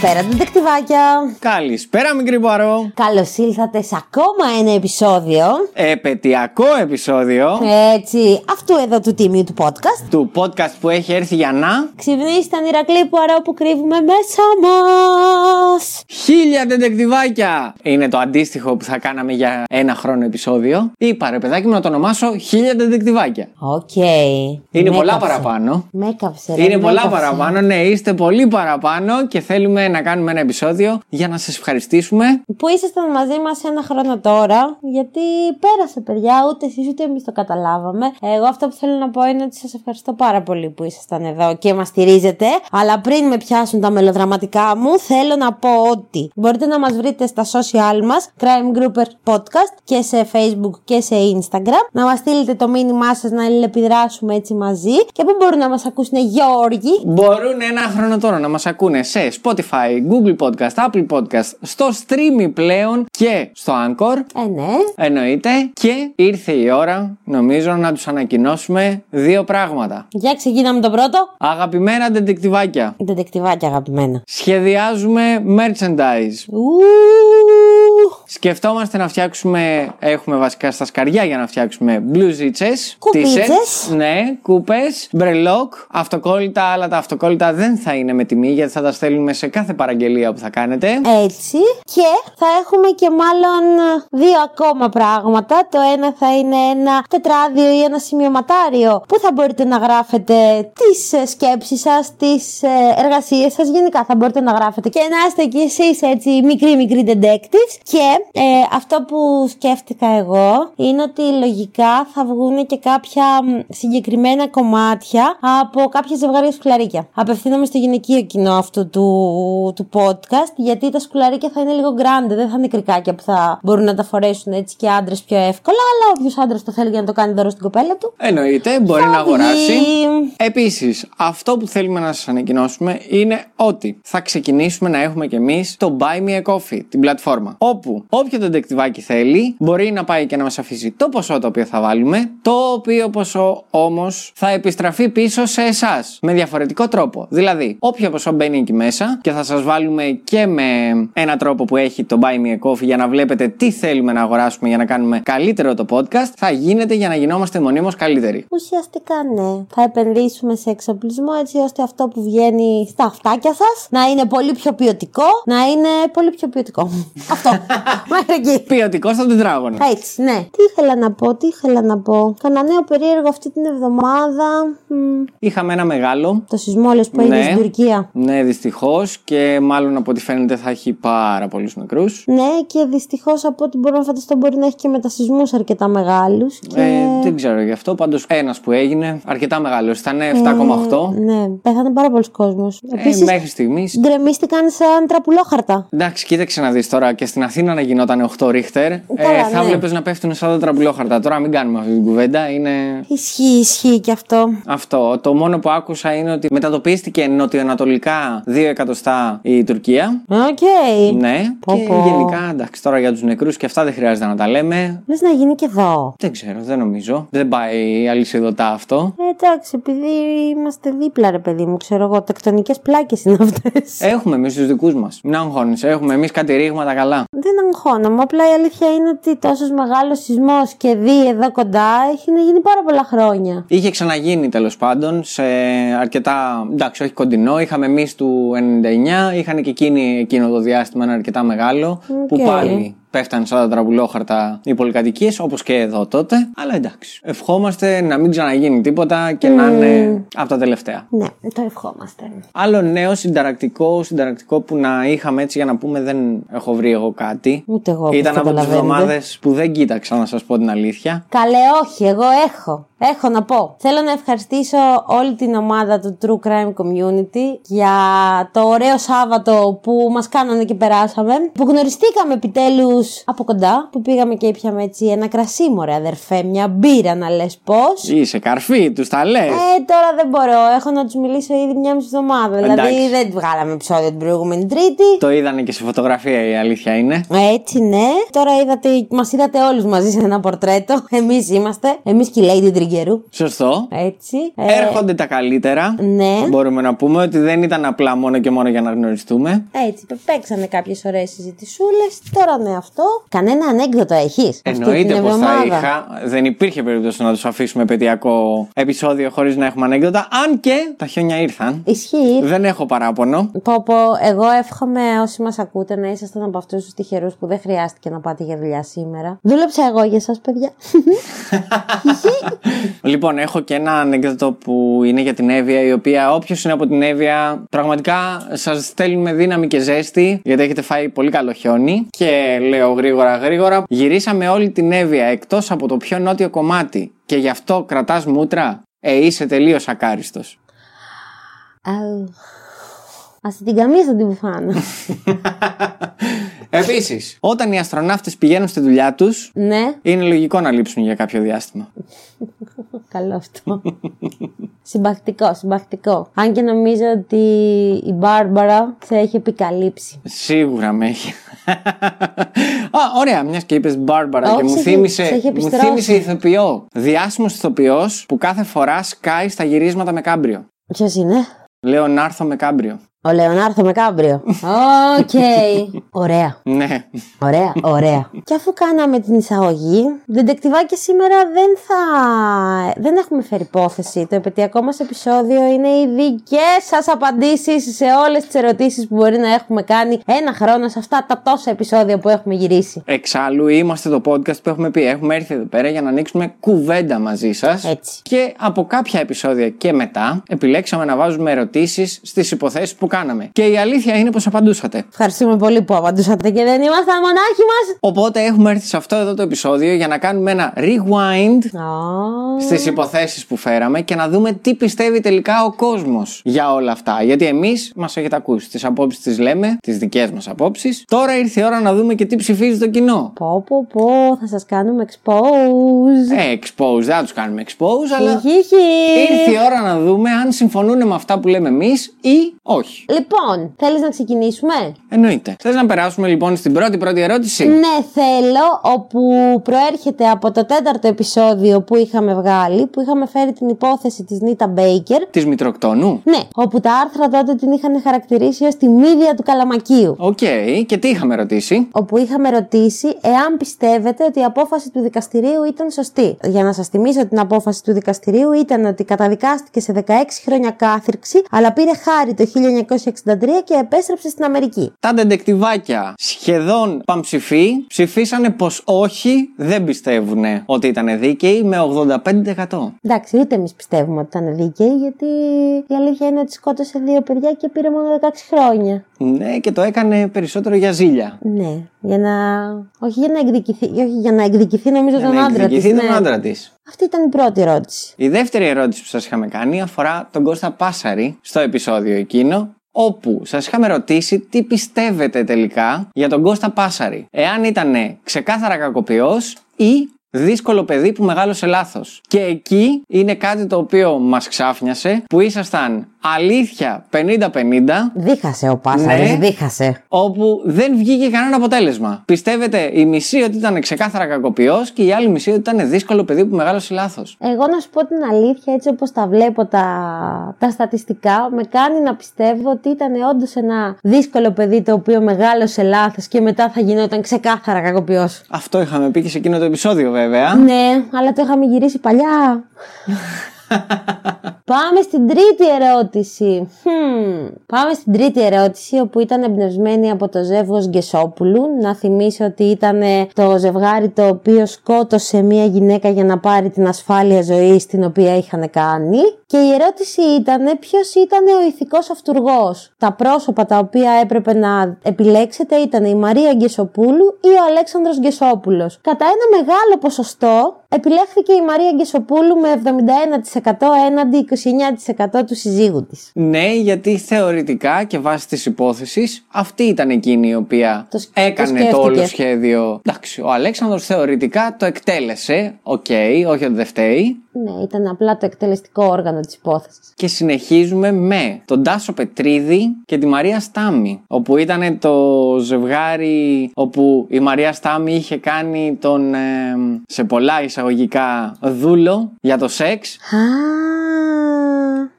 Καλησπέρα, ντεντεκτιβάκια. Καλησπέρα, μικροί Πουαρό. Καλώς ήλθατε σε ακόμα ένα επεισόδιο. Επετειακό επεισόδιο Έτσι, αυτού εδώ του τίμιου του podcast. του podcast που έχει έρθει για να. Ξυπνήστε τα Ηρακλή Πουαρό που κρύβουμε μέσα μας. Χίλια ντεντεκτιβάκια! Είναι το αντίστοιχο που θα κάναμε για ένα χρόνο επεισόδιο. Είπα ρε παιδάκι μου να το ονομάσω Χίλια ντεντεκτιβάκια. Οκ. Είναι Με πολλά έκαψε. παραπάνω. Με έκαψε, ρε, Είναι με πολλά έκαψε. παραπάνω, ναι, είστε πολύ παραπάνω και θέλουμε να κάνουμε ένα επεισόδιο για να σας ευχαριστήσουμε. Που ήσασταν μαζί μας ένα χρόνο τώρα, γιατί πέρασε, παιδιά, ούτε εσείς ούτε εμείς το καταλάβαμε. Εγώ αυτό που θέλω να πω είναι ότι σας ευχαριστώ πάρα πολύ που ήσασταν εδώ και μας στηρίζετε. Αλλά πριν με πιάσουν τα μελοδραματικά μου, θέλω να πω ότι μπορείτε να μας βρείτε στα social μας, Crime Grouper Podcast και σε Facebook και σε Instagram. Να μας στείλετε το μήνυμά σας να αλληλεπιδράσουμε έτσι μαζί. Και πού μπορούν να μας ακούσουν, Γιώργη; Μπορούν ένα χρόνο τώρα να μας ακούνε σε Spotify, Google Podcast, Apple Podcast, στο Streamy πλέον και στο Anchor. Ε, ναι. Εννοείται. Και ήρθε η ώρα, νομίζω, να τους ανακοινώσουμε δύο πράγματα. Για ξεκινάμε το πρώτο. Αγαπημένα ντεντεκτιβάκια. Δεντεκτιβάκια αγαπημένα. Σχεδιάζουμε merchandise. Ου. Σκεφτόμαστε να φτιάξουμε, έχουμε βασικά στα σκαριά για να φτιάξουμε μπλουζίτσες, Κουπίτσες. t-shirts, ναι, κούπες, μπρελόκ, αυτοκόλλητα, αλλά τα αυτοκόλλητα δεν θα είναι με τιμή γιατί θα τα στέλνουμε σε κάθε παραγγελία που θα κάνετε. Έτσι. Και θα έχουμε και μάλλον δύο ακόμα πράγματα. Το ένα θα είναι ένα τετράδιο ή ένα σημειωματάριο που θα μπορείτε να γράφετε τις σκέψεις σας, τις εργασίες σας. Γενικά θα μπορείτε να γράφετε και να είστε κι εσείς έτσι μικροί μικροί detectives. Και ε, αυτό που σκέφτηκα εγώ είναι ότι λογικά θα βγουν και κάποια μ, συγκεκριμένα κομμάτια από κάποια ζευγάρια σκουλαρίκια. Απευθύνομαι στο γυναικείο κοινό αυτού του, του podcast, γιατί τα σκουλαρίκια θα είναι λίγο grande, δεν θα είναι κρικάκια που θα μπορούν να τα φορέσουν έτσι και άντρες πιο εύκολα, αλλά όποιος άντρας το θέλει για να το κάνει δώρο στην κοπέλα του. Εννοείται, μπορεί Θα να αγοράσει. βγει. Επίσης, αυτό που θέλουμε να σας ανακοινώσουμε είναι ότι θα ξεκινήσουμε να έχουμε κι εμείς το Buy Me a Coffee, την πλατφόρμα. Όπου όποιο τεντεκτιβάκι θέλει μπορεί να πάει και να μας αφήσει το ποσό το οποίο θα βάλουμε, το οποίο ποσό όμως θα επιστραφεί πίσω σε εσάς με διαφορετικό τρόπο. Δηλαδή, όποιο ποσό μπαίνει εκεί μέσα και θα σας βάλουμε και με ένα τρόπο που έχει το Buy Me a Coffee για να βλέπετε τι θέλουμε να αγοράσουμε για να κάνουμε καλύτερο το podcast, θα γίνεται για να γινόμαστε μονίμως καλύτεροι. Ουσιαστικά ναι. Θα επενδύσουμε σε εξοπλισμό έτσι ώστε αυτό που βγαίνει στα αυτάκια σας να είναι πολύ πιο ποιοτικό. Να είναι πολύ πιο ποιοτικό. αυτό. Μέχρι εκεί. Ποιοτικός στο τετράγωνο. Έτσι, ναι. Τι ήθελα να πω, τι ήθελα να πω. Κανα νέο περίεργο αυτή την εβδομάδα. Μ, Είχαμε ένα μεγάλο. το σεισμόλιο που έγινε Ναι. στην Τουρκία. Ναι, δυστυχώς και μάλλον από ό,τι φαίνεται θα έχει πάρα πολλούς νεκρούς. Ναι, και δυστυχώς από ό,τι μπορώ να φανταστώ μπορεί να έχει και μετασυσμού αρκετά μεγάλους. Και... Ε, δεν ξέρω γι' αυτό. Πάντως ένας που έγινε αρκετά μεγάλος. Ήταν 7,8. Ναι, πέθανε πάρα πολλοί κόσμο. Ε, Επίσης, μέχρι στιγμής. γκρεμίστηκαν σαν τραπουλόχαρτα. Εντάξει, κοίταξε να δεις τώρα και στην Αθήνα να γινόταν 8 ρίχτερ. ε, Καλά, θα ναι. βλέπεις να πέφτουν σαν τα τραπουλόχαρτα. Τώρα μην κάνουμε αυτή την κουβέντα. Είναι Ισχύει, ισχύει και αυτό. αυτό. Το μόνο που άκουσα είναι ότι μετατοπίστηκε νοτιοανατολικά 2 εκατοστά η Τουρκία. Οκ. Ναι, Πω, και πω. γενικά εντάξει, τώρα για τους νεκρούς και αυτά δεν χρειάζεται να τα λέμε. Λες να γίνει και εδώ. Δεν ξέρω, δεν νομίζω. Δεν πάει αλυσιδωτά αυτό. Ε, εντάξει, επειδή είμαστε δίπλα, ρε παιδί μου, ξέρω εγώ, τεκτονικές πλάκες είναι αυτές. Έχουμε εμείς τους δικούς μας. Μην αγχώνεσαι, έχουμε εμείς κάτι ρήγματα καλά. Δεν αγχώνομαι. Απλά η αλήθεια είναι ότι τόσος μεγάλος σεισμός και δη εδώ κοντά έχει να γίνει πάρα πολλά χρόνια. Είχε ξαναγίνει τέλος πάντων σε αρκετά. Εντάξει, όχι κοντινό. Είχαμε εμείς του 99, είχαν και εκείνοι εκείνο το διάστημα ένα αρκετά μεγάλο. Που Οκ. πάλι πέφτανε σαν τα τραπουλόχαρτα οι πολυκατοικίες, όπως και εδώ τότε. Αλλά εντάξει. Ευχόμαστε να μην ξαναγίνει τίποτα και να είναι από τα τελευταία. Ναι, το ευχόμαστε. Άλλο νέο συνταρακτικό, συνταρακτικό που να είχαμε έτσι για να πούμε δεν έχω βρει εγώ κάτι. Ούτε εγώ. όπως Ήταν από τις καταλαβαίνετε. εβδομάδες που δεν κοίταξα να σας πω την αλήθεια. Καλέ, όχι, εγώ έχω. Έχω να πω. Θέλω να ευχαριστήσω όλη την ομάδα του True Crime Community για το ωραίο Σάββατο που μας κάνανε και περάσαμε. Που γνωριστήκαμε επιτέλους από κοντά. Που πήγαμε και ήπιαμε έτσι ένα κρασί, μωρέ αδερφέ. Μια μπύρα να λες πώς. Είσαι καρφί, τους τα λες. Ε, τώρα δεν μπορώ. Έχω να τους μιλήσω ήδη μια μισή εβδομάδα. Δηλαδή Εντάξει. δεν βγάλαμε επεισόδιο την προηγούμενη Τρίτη. Το είδανε και σε φωτογραφία η αλήθεια είναι. Έτσι, ναι. Τώρα είδατε, μας είδατε όλους μαζί σε ένα πορτρέτο. Εμείς είμαστε. Εμείς και η Lady Τριγκερού. Σωστό. Έτσι. Ε, Έρχονται τα καλύτερα. Ναι. Μπορούμε να πούμε ότι δεν ήταν απλά μόνο και μόνο για να γνωριστούμε. Έτσι, παίξανε κάποιες ωραίες συζητησούλες. Τώρα ναι, αυτό. Κανένα ανέκδοτο έχεις. Εννοείται πως θα είχα. Δεν υπήρχε περίπτωση να τους αφήσουμε επαιτειακό επεισόδιο χωρίς να έχουμε ανέκδοτα. Αν και τα χιόνια ήρθαν. Ισχύει. Δεν έχω παράπονο. Πω, πω, εγώ εύχομαι όσοι μας ακούτε να ήσασταν από αυτούς τους τυχερούς που δεν χρειάστηκε να πάτε για δουλειά σήμερα. Δούλεψα εγώ για εσά, παιδιά. Λοιπόν, έχω και ένα ανέκδοτο που είναι για την Εύβοια, η οποία όποιος είναι από την Εύβοια, πραγματικά σας στέλνουμε δύναμη και ζέστη, γιατί έχετε φάει πολύ καλό χιόνι. Και λέω γρήγορα γρήγορα, γυρίσαμε όλη την Εύβοια εκτός από το πιο νότιο κομμάτι. Και γι' αυτό κρατάς μούτρα; Ε, είσαι τελείως ακάριστος. Α την καμία στον την μπουφάνα. Επίσης, όταν οι αστροναύτες πηγαίνουν στη δουλειά τους, ναι, είναι λογικό να λείψουν για κάποιο διάστημα. καλό αυτό. συμπακτικό, συμπακτικό. Αν και νομίζω ότι η Μπάρμπαρα σε έχει επικαλύψει. Σίγουρα με έχει. Α, ωραία, μιας και είπες Μπάρμπαρα Όχι, και μου σε έχει- θύμισε, σε έχει μου επιστρώσει. θύμισε ηθοποιό. Διάσημος ηθοποιός που κάθε φορά σκάει στα γυρίσματα με κάμπριο. Ποιος είναι; Λέω να έρθω με κάμπριο. Ο Λεωνάρθο με κάμπριο. Οκ. Ωραία. Ναι. Ωραία, ωραία. και αφού κάναμε την εισαγωγή, ντεντεκτιβάκι σήμερα δεν θα. Δεν έχουμε φέρει υπόθεση. Το επετειακό μας επεισόδιο είναι οι δικές σας απαντήσεις σε όλες τις ερωτήσεις που μπορεί να έχουμε κάνει ένα χρόνο σε αυτά τα τόσα επεισόδια που έχουμε γυρίσει. Εξάλλου είμαστε το podcast που έχουμε πει. Έχουμε έρθει εδώ πέρα για να ανοίξουμε κουβέντα μαζί σας. Έτσι. Και από κάποια επεισόδια και μετά επιλέξαμε να βάζουμε ερωτήσεις στις υποθέσεις που κάναμε. Και η αλήθεια είναι πως απαντούσατε. Ευχαριστούμε πολύ που απαντούσατε και δεν ήμασταν μονάχοι μας. Οπότε έχουμε έρθει σε αυτό εδώ το επεισόδιο για να κάνουμε ένα rewind στις υποθέσεις που φέραμε και να δούμε τι πιστεύει τελικά ο κόσμος για όλα αυτά. Γιατί εμείς μας έχετε ακούσει. Τις απόψεις τις λέμε, τις δικές μας απόψεις. Τώρα ήρθε η ώρα να δούμε και τι ψηφίζει το κοινό. Πω, πω, πω, θα σας κάνουμε expose. Ε, expose, δεν θα τους κάνουμε expose, αλλά Χιχιχι. ήρθε η ώρα να δούμε αν συμφωνούν με αυτά που λέμε εμείς ή όχι. Λοιπόν, θέλεις να ξεκινήσουμε; Εννοείται. Θες να περάσουμε λοιπόν στην πρώτη πρώτη ερώτηση; Ναι, θέλω, όπου προέρχεται από το τέταρτο επεισόδιο που είχαμε βγάλει, που είχαμε φέρει την υπόθεση της Νίτα Μπέικερ. Της Μητροκτόνου; Ναι, όπου τα άρθρα τότε την είχαν χαρακτηρίσει ως τη Μήδεια του Καλαμακίου. Οκ, και τι είχαμε ρωτήσει; Όπου είχαμε ρωτήσει εάν πιστεύετε ότι η απόφαση του δικαστηρίου ήταν σωστή. Για να σας θυμίσω την απόφαση του δικαστηρίου ήταν ότι καταδικάστηκε σε 16 χρόνια κάθειρξη, αλλά πήρε χάρη το 1963 και επέστρεψε στην Αμερική. Τα ντεντεκτιβάκια σχεδόν πανψηφοί ψηφίσανε πως όχι, δεν πιστεύουν ότι ήταν δίκαιοι με 85%. Εντάξει, ούτε εμείς πιστεύουμε ότι ήταν δίκαιη, γιατί η αλήθεια είναι ότι σκότωσε δύο παιδιά και πήρε μόνο 16 χρόνια. Ναι, και το έκανε περισσότερο για ζήλια. Ναι, για να. Όχι για να εκδικηθεί, όχι για να εκδικηθεί νομίζω Για τον να άντρα της. εκδικηθεί τον άντρα της. Αυτή ήταν η πρώτη ερώτηση. Η δεύτερη ερώτηση που σας είχαμε κάνει αφορά τον Κώστα Πάσαρη στο επεισόδιο εκείνο. Όπου σας είχαμε ρωτήσει τι πιστεύετε τελικά για τον Κώστα Πάσαρη. Εάν ήταν ξεκάθαρα κακοποιός ή δύσκολο παιδί που μεγάλωσε λάθος. Και εκεί είναι κάτι το οποίο μας ξάφνιασε, που ήσασταν αλήθεια 50-50, Δίχασε ο Πάσαρης, Ναι. δίχασε. όπου δεν βγήκε κανένα αποτέλεσμα. Πιστεύετε η μισή ότι ήταν ξεκάθαρα κακοποιός και η άλλη μισή ότι ήταν δύσκολο παιδί που μεγάλωσε λάθος; Εγώ να σου πω την αλήθεια, έτσι όπως τα βλέπω τα, τα στατιστικά, με κάνει να πιστεύω ότι ήταν όντως ένα δύσκολο παιδί το οποίο μεγάλωσε λάθος και μετά θα γινόταν ξεκάθαρα κακοποιός. Αυτό είχαμε πει και σε εκείνο το επεισόδιο, βέβαια. Ναι, αλλά το είχαμε γυρίσει παλιά. Πάμε στην τρίτη ερώτηση. Hm. Πάμε στην τρίτη ερώτηση, όπου ήταν εμπνευσμένη από το ζεύγος Γκεσόπουλου. Να θυμίσω ότι ήταν το ζευγάρι το οποίο σκότωσε μία γυναίκα για να πάρει την ασφάλεια ζωής την οποία είχαν κάνει. Και η ερώτηση ήταν ποιος ήταν ο ηθικός αυτούργος; Τα πρόσωπα τα οποία έπρεπε να επιλέξετε ήταν η Μαρία Γκεσοπούλου ή ο Αλέξανδρος Γκεσόπουλος. Κατά ένα μεγάλο ποσοστό επιλέχθηκε η Μαρία Γκεσοπούλου με 71% έναντι 29% του συζύγου της. Ναι, γιατί θεωρητικά και βάσει της υπόθεσης αυτή ήταν εκείνη η οποία Το σ- έκανε το το, όλο σκέφτηκε. σχέδιο. Εντάξει, ο Αλέξανδρος θεωρητικά το εκτέλεσε. Οκ, όχι ότι δεν φταίει. Ναι, ήταν απλά το εκτελεστικό όργανο της υπόθεσης. Και συνεχίζουμε με τον Τάσο Πετρίδη και τη Μαρία Στάμι. Όπου ήταν το ζευγάρι όπου η Μαρία Στάμι είχε κάνει τον ε, σε πολλά εισαγωγικά δούλο για το σεξ. Α,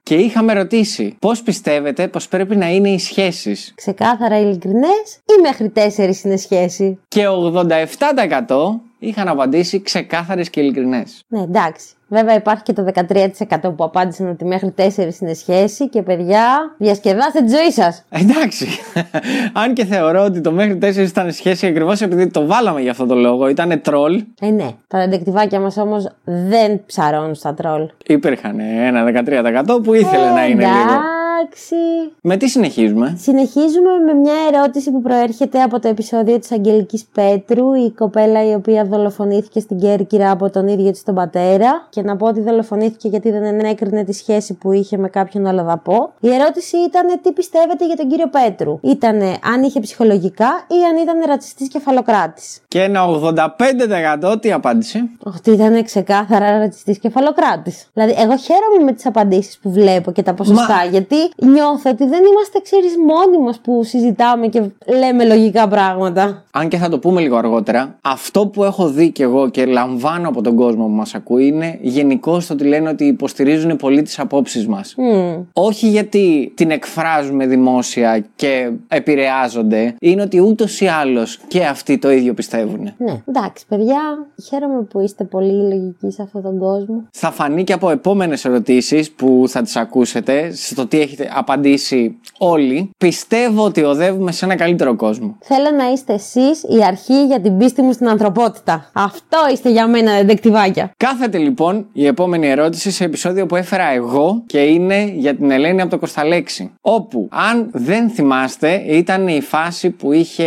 Και είχαμε ρωτήσει πώς πιστεύετε πως πρέπει να είναι οι σχέσεις; ξεκάθαρα ειλικρινές ή μέχρι τέσσερις είναι σχέση; Και 87% είχαν απαντήσει ξεκάθαρες και ειλικρινές. Ναι, εντάξει. Βέβαια υπάρχει και το 13% που απάντησαν ότι μέχρι 4 είναι σχέση και παιδιά, διασκεδάστε τη ζωή σας. Εντάξει. Αν και θεωρώ ότι το μέχρι 4 ήταν σχέση ακριβώς επειδή το βάλαμε για αυτό το λόγο. Ήταν τρόλ. Ε, ναι. Τα δεντεκτιβάκια μας όμως δεν ψαρώνουν στα τρόλ. Υπήρχαν ένα 13% που ήθελε να είναι λίγο. Εντάξει. Με τι συνεχίζουμε; Συνεχίζουμε με μια ερώτηση που προέρχεται από το επεισόδιο της Αγγελικής Πέτρου, η κοπέλα η οποία δολοφονήθηκε στην Κέρκυρα από τον ίδιο της τον πατέρα. Και να πω ότι δολοφονήθηκε γιατί δεν ενέκρινε τη σχέση που είχε με κάποιον αλλοδαπό. Η ερώτηση ήταν τι πιστεύετε για τον κύριο Πέτρου; Ήτανε αν είχε ψυχολογικά ή αν ήταν ρατσιστής κεφαλοκράτης; Και ένα 85% τι απάντησε. Ότι ήταν ξεκάθαρα ρατσιστής κεφαλοκράτης. Δηλαδή, εγώ χαίρομαι με τις απαντήσεις που βλέπω και τα ποσοστά, Μα- γιατί νιώθω ότι δεν είμαστε, ξέρεις, μόνοι μα που συζητάμε και λέμε λογικά πράγματα. Αν και θα το πούμε λίγο αργότερα, αυτό που έχω δει κι εγώ και λαμβάνω από τον κόσμο που μας ακούει είναι γενικώ το ότι λένε ότι υποστηρίζουν πολύ τις απόψεις μας. Μμμ. Όχι γιατί την εκφράζουμε δημόσια και επηρεάζονται, είναι ότι ούτως ή άλλως και αυτοί το ίδιο πιστεύουν. Ναι, εντάξει, παιδιά, χαίρομαι που είστε πολύ λογικοί σε αυτόν τον κόσμο. Θα φανεί και από επόμενες ερωτήσεις που θα τις ακούσετε, στο τι έχετε απαντήσει όλοι. Πιστεύω ότι οδεύουμε σε ένα καλύτερο κόσμο. Θέλω να είστε εσείς η αρχή για την πίστη μου στην ανθρωπότητα. Αυτό είστε για μένα, δεντεκτιβάκια. Κάθεται λοιπόν η επόμενη ερώτηση σε επεισόδιο που έφερα εγώ και είναι για την Ελένη από το Κωνσταλέξη. Όπου, αν δεν θυμάστε, ήταν η φάση που είχε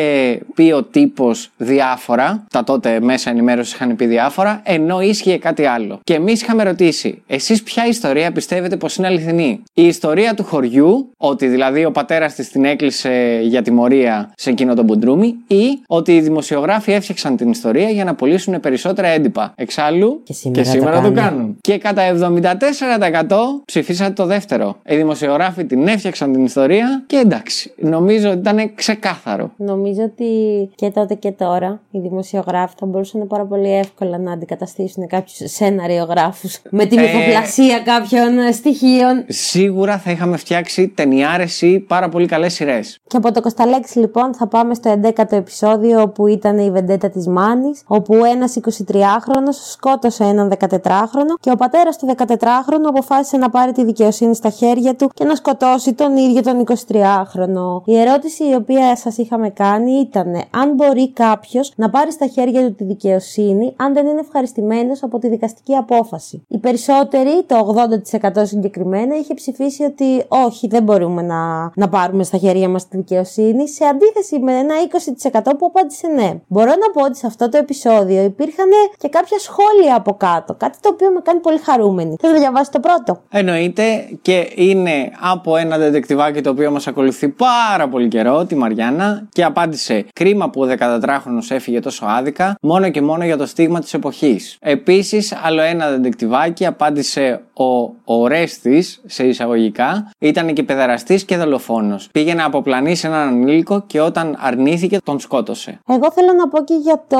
πει ο τύπος διάφορα. Τα τότε μέσα ενημέρωση είχαν πει διάφορα, ενώ ίσχυε κάτι άλλο. Και εμείς είχαμε ρωτήσει, εσείς ποια ιστορία πιστεύετε πως είναι αληθινή; Η ιστορία του χωριού, ότι δηλαδή ο πατέρας της την έκλεισε για τιμωρία σε εκείνο τον μπουντρούμι, ή ότι οι δημοσιογράφοι έφτιαξαν την ιστορία για να πουλήσουν περισσότερα έντυπα. Εξάλλου, Και σήμερα το το κάνουν. κάνουν. Και κατά 74% ψηφίσατε το δεύτερο. Οι δημοσιογράφοι την έφτιαξαν την ιστορία και εντάξει. Νομίζω ότι ήταν ξεκάθαρο. Νομίζω ότι και τότε και τώρα οι δημοσιογράφοι θα μπορούσαν πάρα πολύ εύκολα να αντικαταστήσουν κάποιους σεναριογράφους με τη Ε. μυθοπλασία κάποιων ε, στοιχείων. Σίγουρα θα είχαμε φτιάξει ταινιάρες ή πάρα πολύ καλές σειρές. Και από το Κωνσταλέξη λοιπόν θα πάμε στο 11ο επεισόδιο όπου ήταν η βεντέτα της Μάνης όπου ένας 23χρονος σκότωσε έναν 14χρονο και ο πατέρας του 14χρονου αποφάσισε να πάρει τη δικαιοσύνη στα χέρια του και να σκοτώσει τον ίδιο τον 23χρονο. Η ερώτηση η οποία σας είχαμε κάνει ήταν αν μπορεί κάποιος να πάρει στα χέρια του τη δικαιοσύνη αν δεν είναι ευχαριστημένος από τη δικαστική απόφαση. Οι περισσότεροι, το 80% συγκεκριμένα, είχε ψηφίσει ότι όχι, δεν μπορούμε να, να πάρουμε στα χέρια μας τη δικαιοσύνη, σε αντίθεση με ένα 20% που απάντησε ναι. Μπορώ να πω ότι σε αυτό το επεισόδιο υπήρχαν και κάποια σχόλια από κάτω, κάτι το οποίο με κάνει πολύ χαρούμενη. Θέλω να διαβάσει το πρώτο. Εννοείται και είναι από ένα δεντεκτιβάκι το οποίο μας ακολουθεί πάρα πολύ καιρό, τη Μαριάννα, και απάντησε κρίμα που ο 14χρονος έφυγε τόσο άδικα, μόνο και μόνο για το στίγμα της εποχής. Επίσης, άλλο ένα δεντεκτιβάκι απάντησε ο Ορέστης, σε εισαγωγικά, ήταν και παιδεραστής και δολοφόνος. Πήγε να αποπλανήσει έναν ανήλικο και όταν αρνήθηκε τον σκότωσε. Εγώ θέλω να πω και για το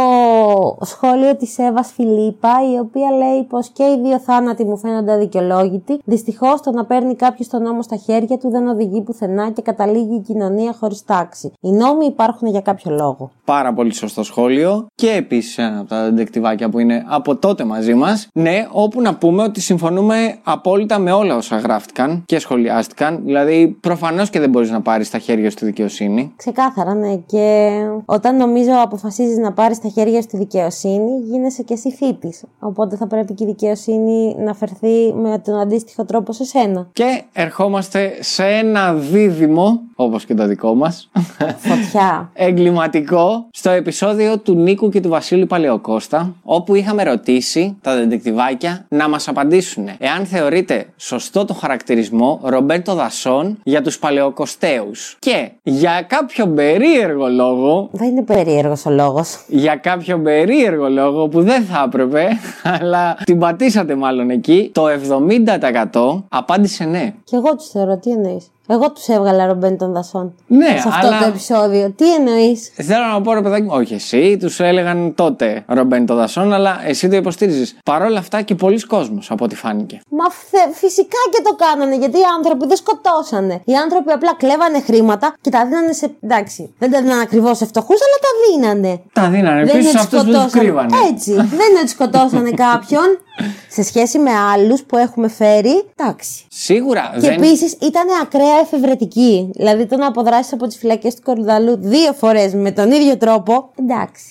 σχόλιο της Εύας Φιλίπα, η οποία λέει πως και οι δύο θάνατοι μου φαίνονται αδικαιολόγητοι. Δυστυχώς το να παίρνει κάποιος τον νόμο στα χέρια του δεν οδηγεί πουθενά και καταλήγει η κοινωνία χωρίς τάξη. Οι νόμοι υπάρχουν για κάποιο λόγο. Πάρα πολύ σωστό σχόλιο. Και επίσης ένα από τα δεντεκτιβάκια που είναι από τότε μαζί μας. Ναι, όπου να πούμε ότι συμφωνούμε απόλυτα με όλα όσα γράφτηκαν και σχολιάστηκαν. Δηλαδή, προφανώς και δεν μπορείς να πάρεις τα χέρια στη δικαιοσύνη. Ξεκάθαρα, ναι. Και όταν νομίζω αποφασίζεις να πάρεις τα χέρια στη δικαιοσύνη, γίνεσαι και εσύ φίτη. Οπότε θα πρέπει και η δικαιοσύνη να φερθεί με τον αντίστοιχο τρόπο σε σένα. Και ερχόμαστε σε ένα δίδυμο, όπως και το δικό μας. Φωτιά. εγκληματικό στο επεισόδιο του Νίκου και του Βασίλη Παλαιοκώστα, όπου είχαμε ρωτήσει τα δεντεκτιβάκια να μας απαντήσουν εάν θεωρείτε σωστό το χαρακτηρισμό Ρομπέρτο Δασόν για τους Παλαιοκοστέους. Και για κάποιο περίεργο λόγο, Δεν είναι περίεργος ο λόγος. για κάποιο περίεργο λόγο που δεν θα έπρεπε, αλλά την πατήσατε μάλλον εκεί, το 70% απάντησε ναι. Και εγώ τους θεωρώ, τι εννοείς; Εγώ τους έβγαλα ρομπέν των δασών. Ναι, σε αυτό αλλά- το επεισόδιο. Τι εννοείς; Θέλω να πω ρε παιδάκι μου, όχι εσύ, τους έλεγαν τότε Ρομπέν το Δασόν, αλλά εσύ το υποστήριζες. Παρ' όλα αυτά και πολλοί κόσμος από ό,τι φάνηκε. Μα φε- φυσικά και το κάνανε γιατί οι άνθρωποι δεν σκοτώσανε. Οι άνθρωποι απλά κλέβανε χρήματα και τα δίνανε σε. Εντάξει, δεν τα δίνανε ακριβώς σε φτωχούς, αλλά τα δίνανε. Τα δίνανε Δεν πίσω είναι σε ότι αυτούς που τους σκοτώσανε. κρύβανε. Έτσι. δεν είναι ότι σκοτώσανε κάποιον. σε σχέση με άλλους που έχουμε φέρει, εντάξει. Σίγουρα Και δεν. επίσης ήταν ακραία εφευρετική. Δηλαδή το να αποδράσεις από τις φυλακές του Κορυδαλού δύο φορές με τον ίδιο τρόπο. Εντάξει.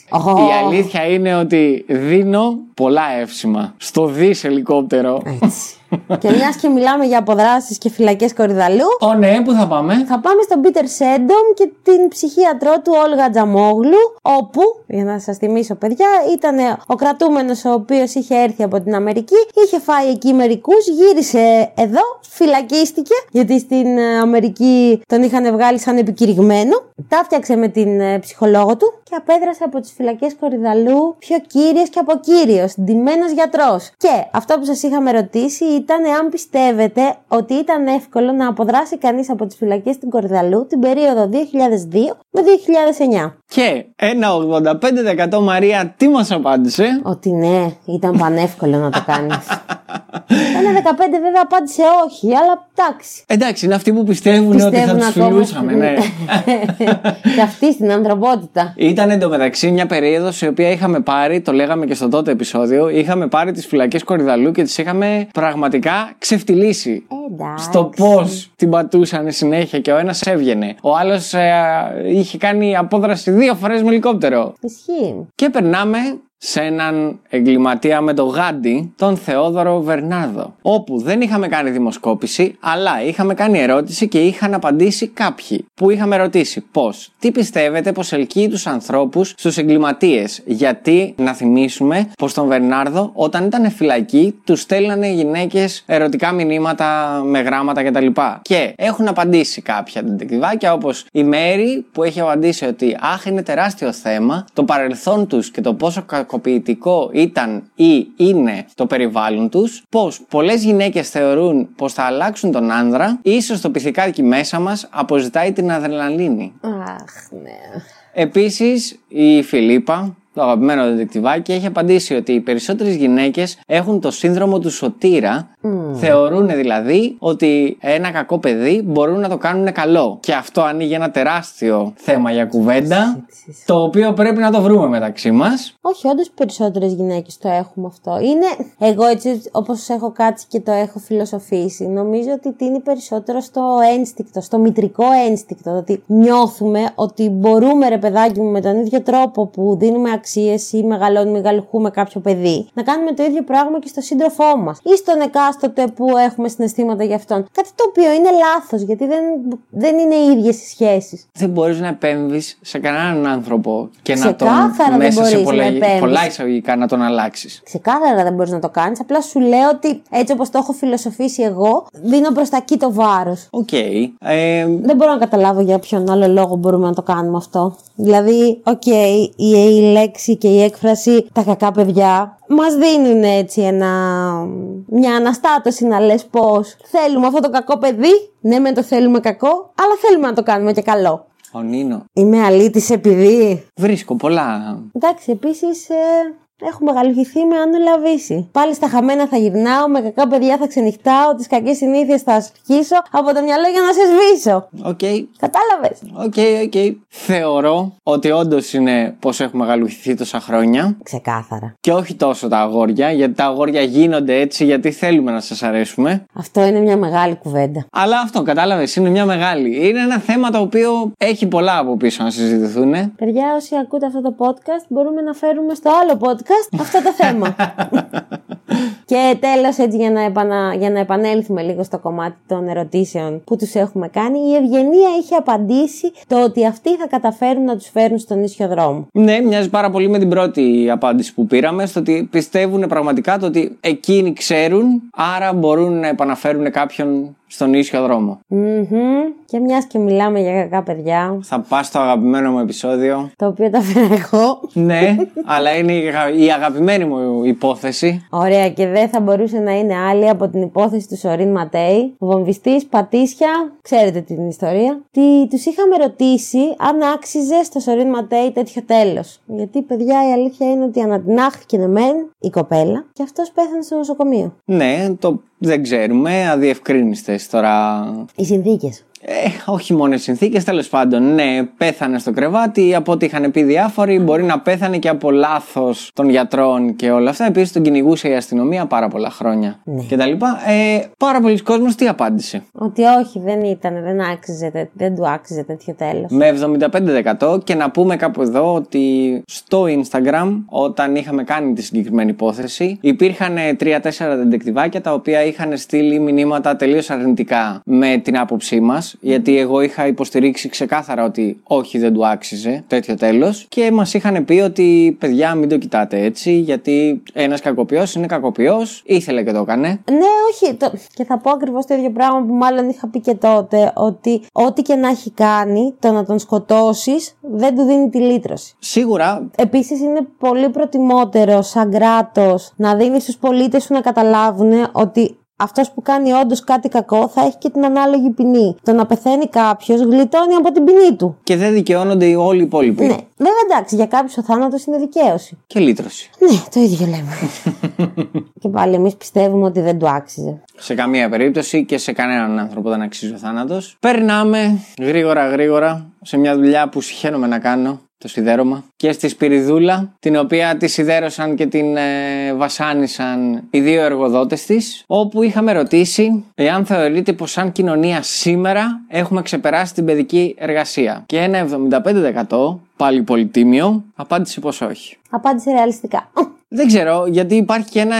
Η αλήθεια είναι ότι δίνω πολλά εύσημα στο δι ελικόπτερο. Έτσι. Και μιας και μιλάμε για αποδράσεις και φυλακές Κορυδαλού, Ω ναι, πού θα πάμε; θα πάμε στον Πίτερ Σέντομ και την ψυχίατρό του Όλγα Τζαμόγλου, όπου, για να σας θυμίσω παιδιά, ήταν ο κρατούμενος ο οποίος είχε έρθει από την Αμερική, είχε φάει εκεί μερικούς, γύρισε εδώ, φυλακίστηκε, γιατί στην ε, Αμερική τον είχαν βγάλει σαν επικηρυγμένο. Τα φτιάξε με την ε, ψυχολόγο του και απέδρασε από τις φυλακές Κορυδαλού πιο κύριος και από κύριος, ντυμένος γιατρός. Και αυτό που σας είχαμε ρωτήσει ήταν εάν πιστεύετε ότι ήταν εύκολο να αποδράσει κανείς από τις φυλακές στην Κορυδαλού την περίοδο 2002 με 2009. Και ένα 85% Μαρία τι μας απάντησε; Ότι ναι, ήταν πανεύκολο να το κάνεις. Ένα 15 βέβαια απάντησε όχι, αλλά εντάξει. Εντάξει, είναι αυτοί που πιστεύουν, ότι θα τους ακόμα φιλούσαμε, ναι. και αυτή στην ανθρωπότητα. Ήταν εντωμεταξύ μια περίοδος η οποία είχαμε πάρει, το λέγαμε και στο τότε επεισόδιο, είχαμε πάρει τις φυλακές Κορυδαλού και τις είχαμε πραγματικά ξεφτυλίσει. Εντάξει. Στο πώς την πατούσαν συνέχεια και ο ένας έβγαινε. Ο άλλος είχε κάνει απόδραση δύο φορές με ελικόπτερο. Ισχύει. Και περνάμε σε έναν εγκληματία με το γάντι, τον Θεόδωρο Βερνάρδο. Όπου δεν είχαμε κάνει δημοσκόπηση, αλλά είχαμε κάνει ερώτηση και είχαν απαντήσει κάποιοι. Που είχαμε ρωτήσει πώς, τι πιστεύετε πω ελκύει τους ανθρώπους στους εγκληματίες. Γιατί, να θυμίσουμε, πως τον Βερνάρδο, όταν ήταν φυλακή, τους στέλνανε οι γυναίκες ερωτικά μηνύματα με γράμματα κτλ. Και έχουν απαντήσει κάποια τεντεκτιβάκια, όπως η Μέρη, που έχει απαντήσει ότι αχ, είναι τεράστιο θέμα, το παρελθόν τους και το πόσο κακοποιητικό ήταν ή είναι το περιβάλλον τους, πως πολλές γυναίκες θεωρούν πως θα αλλάξουν τον άνδρα, ίσως το πυθικάκι μέσα μας αποζητάει την αδρεναλίνη. Αχ, ναι. Επίσης, η Φιλίπα, το αγαπημένο δεντεκτιβάκι, έχει απαντήσει ότι οι περισσότερες γυναίκες έχουν το σύνδρομο του σωτήρα. Θεωρούν δηλαδή ότι ένα κακό παιδί μπορούν να το κάνουν καλό. Και αυτό ανοίγει ένα τεράστιο θέμα για κουβέντα, το οποίο πρέπει να το βρούμε μεταξύ μας. Όχι, όντως περισσότερες γυναίκες το έχουμε αυτό. Είναι. Εγώ έτσι, όπως έχω κάτσει και το έχω φιλοσοφήσει, νομίζω ότι τίνει περισσότερο στο ένστικτο, στο μητρικό ένστικτο. Ότι νιώθουμε ότι μπορούμε, ρε παιδάκι μου, με τον ίδιο τρόπο που δίνουμε αξίες ή μεγαλώνουμε, μεγαλουχούμε κάποιο παιδί, να κάνουμε το ίδιο πράγμα και στο σύντροφό μας ή στον εκάστοτε που έχουμε συναισθήματα για αυτόν. Κάτι το οποίο είναι λάθος, γιατί δεν, δεν είναι οι ίδιες οι σχέσεις. Δεν μπορείς να επέμβεις σε κανέναν άνθρωπο και να Ξεκάθαρα τον δεν μέσα σε μπορείς πολλά, να επέμβεις. πολλά εισαγωγικά να τον αλλάξεις. Ξεκάθαρα δεν μπορείς να το κάνεις. Απλά σου λέω ότι έτσι όπως το έχω φιλοσοφήσει εγώ, δίνω προς τα εκεί το βάρος. Οκ. Ε, Δεν μπορώ να καταλάβω για ποιον άλλο λόγο μπορούμε να το κάνουμε αυτό. Δηλαδή, οκ, η, η λέξη λέξη και η έκφραση τα κακά παιδιά μας δίνουν έτσι ένα, μια αναστάτωση να λες πως θέλουμε αυτό το κακό παιδί, ναι με το θέλουμε κακό, αλλά θέλουμε να το κάνουμε και καλό. Ο Νίνο. Είμαι αλήτης επειδή... Βρίσκω πολλά. Εντάξει, επίσης ε, Έχουμε γαλουχηθεί με Άνω Λαβίση. Πάλι στα χαμένα θα γυρνάω, με κακά παιδιά θα ξενυχτάω, τις κακές συνήθειες θα αρχίσω από το μυαλό για να σε σβήσω. Οκ. Okay. Κατάλαβες; Οκ, okay, οκ. Okay. Θεωρώ ότι όντως είναι πως έχουμε γαλουχηθεί τόσα χρόνια. Ξεκάθαρα. Και όχι τόσο τα αγόρια, γιατί τα αγόρια γίνονται έτσι γιατί θέλουμε να σας αρέσουμε. Αυτό είναι μια μεγάλη κουβέντα. Αλλά αυτό, κατάλαβες, είναι μια μεγάλη. Είναι ένα θέμα το οποίο έχει πολλά από πίσω να συζητηθούν. Παιδιά, όσοι ακούτε αυτό το podcast, μπορούμε να φέρουμε στο άλλο podcast αυτό το θέμα. και τέλος έτσι για να, επανα... για να επανέλθουμε λίγο στο κομμάτι των ερωτήσεων που τους έχουμε κάνει η Ευγενία είχε απαντήσει το ότι αυτοί θα καταφέρουν να τους φέρουν στον ίσιο δρόμο. Ναι, μοιάζει πάρα πολύ με την πρώτη απάντηση που πήραμε στο ότι πιστεύουν πραγματικά το ότι εκείνοι ξέρουν άρα μπορούν να επαναφέρουν κάποιον στον ίσιο δρόμο. Και μιας και μιλάμε για κακά παιδιά. Θα πας στο αγαπημένο μου επεισόδιο. Το οποίο τα φέρω εγώ. ναι, αλλά είναι η αγαπημένη μου υπόθεση. Ωραία, και δεν θα μπορούσε να είναι άλλη από την υπόθεση του Σορίν Ματέι. Βομβιστής, πατήσια, ξέρετε την ιστορία. Τι τους είχαμε ρωτήσει αν άξιζε στο Σορίν Ματέι τέτοιο τέλος. Γιατί, παιδιά, η αλήθεια είναι ότι ανατινάχθηκε μεν η κοπέλα και αυτός πέθανε στο νοσοκομείο. Ναι, το δεν ξέρουμε, αδιευκρίνηστες τώρα. Οι συνθήκες. Ε, όχι μόνο οι συνθήκες, τέλος πάντων. Ναι, πέθανε στο κρεβάτι. Από ό,τι είχαν πει διάφοροι, μπορεί να πέθανε και από λάθος των γιατρών και όλα αυτά. Επίσης τον κυνηγούσε η αστυνομία πάρα πολλά χρόνια. Ναι. Και τα λοιπά. Ε, πάρα πολλοί κόσμοι τι απάντησε; Ότι όχι, δεν ήταν, δεν άξιζε, δεν του άξιζε τέτοιο τέλος. Με 75% και να πούμε κάπου εδώ ότι στο Instagram, όταν είχαμε κάνει τη συγκεκριμένη υπόθεση, υπήρχαν 3-4 δεντεκτιβάκια τα οποία είχαν στείλει μηνύματα τελείως αρνητικά με την άποψή μας γιατί εγώ είχα υποστηρίξει ξεκάθαρα ότι όχι, δεν του άξιζε τέτοιο τέλος. Και μας είχαν πει ότι παιδιά, μην το κοιτάτε έτσι, γιατί ένας κακοποιός είναι κακοποιός, ήθελε και το έκανε. Ναι, όχι. Το... Και θα πω ακριβώς το ίδιο πράγμα που μάλλον είχα πει και τότε, ότι ό,τι και να έχει κάνει, το να τον σκοτώσεις δεν του δίνει τη λύτρωση. Σίγουρα. Επίσης, είναι πολύ προτιμότερο σαν κράτος να δίνεις στους πολίτες σου να καταλάβουν ότι αυτός που κάνει όντως κάτι κακό θα έχει και την ανάλογη ποινή. Το να πεθαίνει κάποιος γλιτώνει από την ποινή του. Και δεν δικαιώνονται όλοι οι υπόλοιποι. Ναι. Βέβαια εντάξει, για κάποιους ο θάνατος είναι δικαίωση. Και λύτρωση. Ναι, το ίδιο λέμε. και πάλι εμείς πιστεύουμε ότι δεν του άξιζε. Σε καμία περίπτωση και σε κανέναν άνθρωπο δεν αξίζει ο θάνατος. Περνάμε γρήγορα γρήγορα σε μια δουλειά που συχαίνομαι να κάνω το σιδέρωμα και στη Σπυριδούλα την οποία τη σιδέρωσαν και την ε, βασάνισαν οι δύο εργοδότες της όπου είχαμε ρωτήσει εάν θεωρείται πως σαν κοινωνία σήμερα έχουμε ξεπεράσει την παιδική εργασία και ένα 75% πάλι πολυτίμιο απάντησε πως όχι. Απάντησε ρεαλιστικά. Δεν ξέρω, γιατί υπάρχει και ένα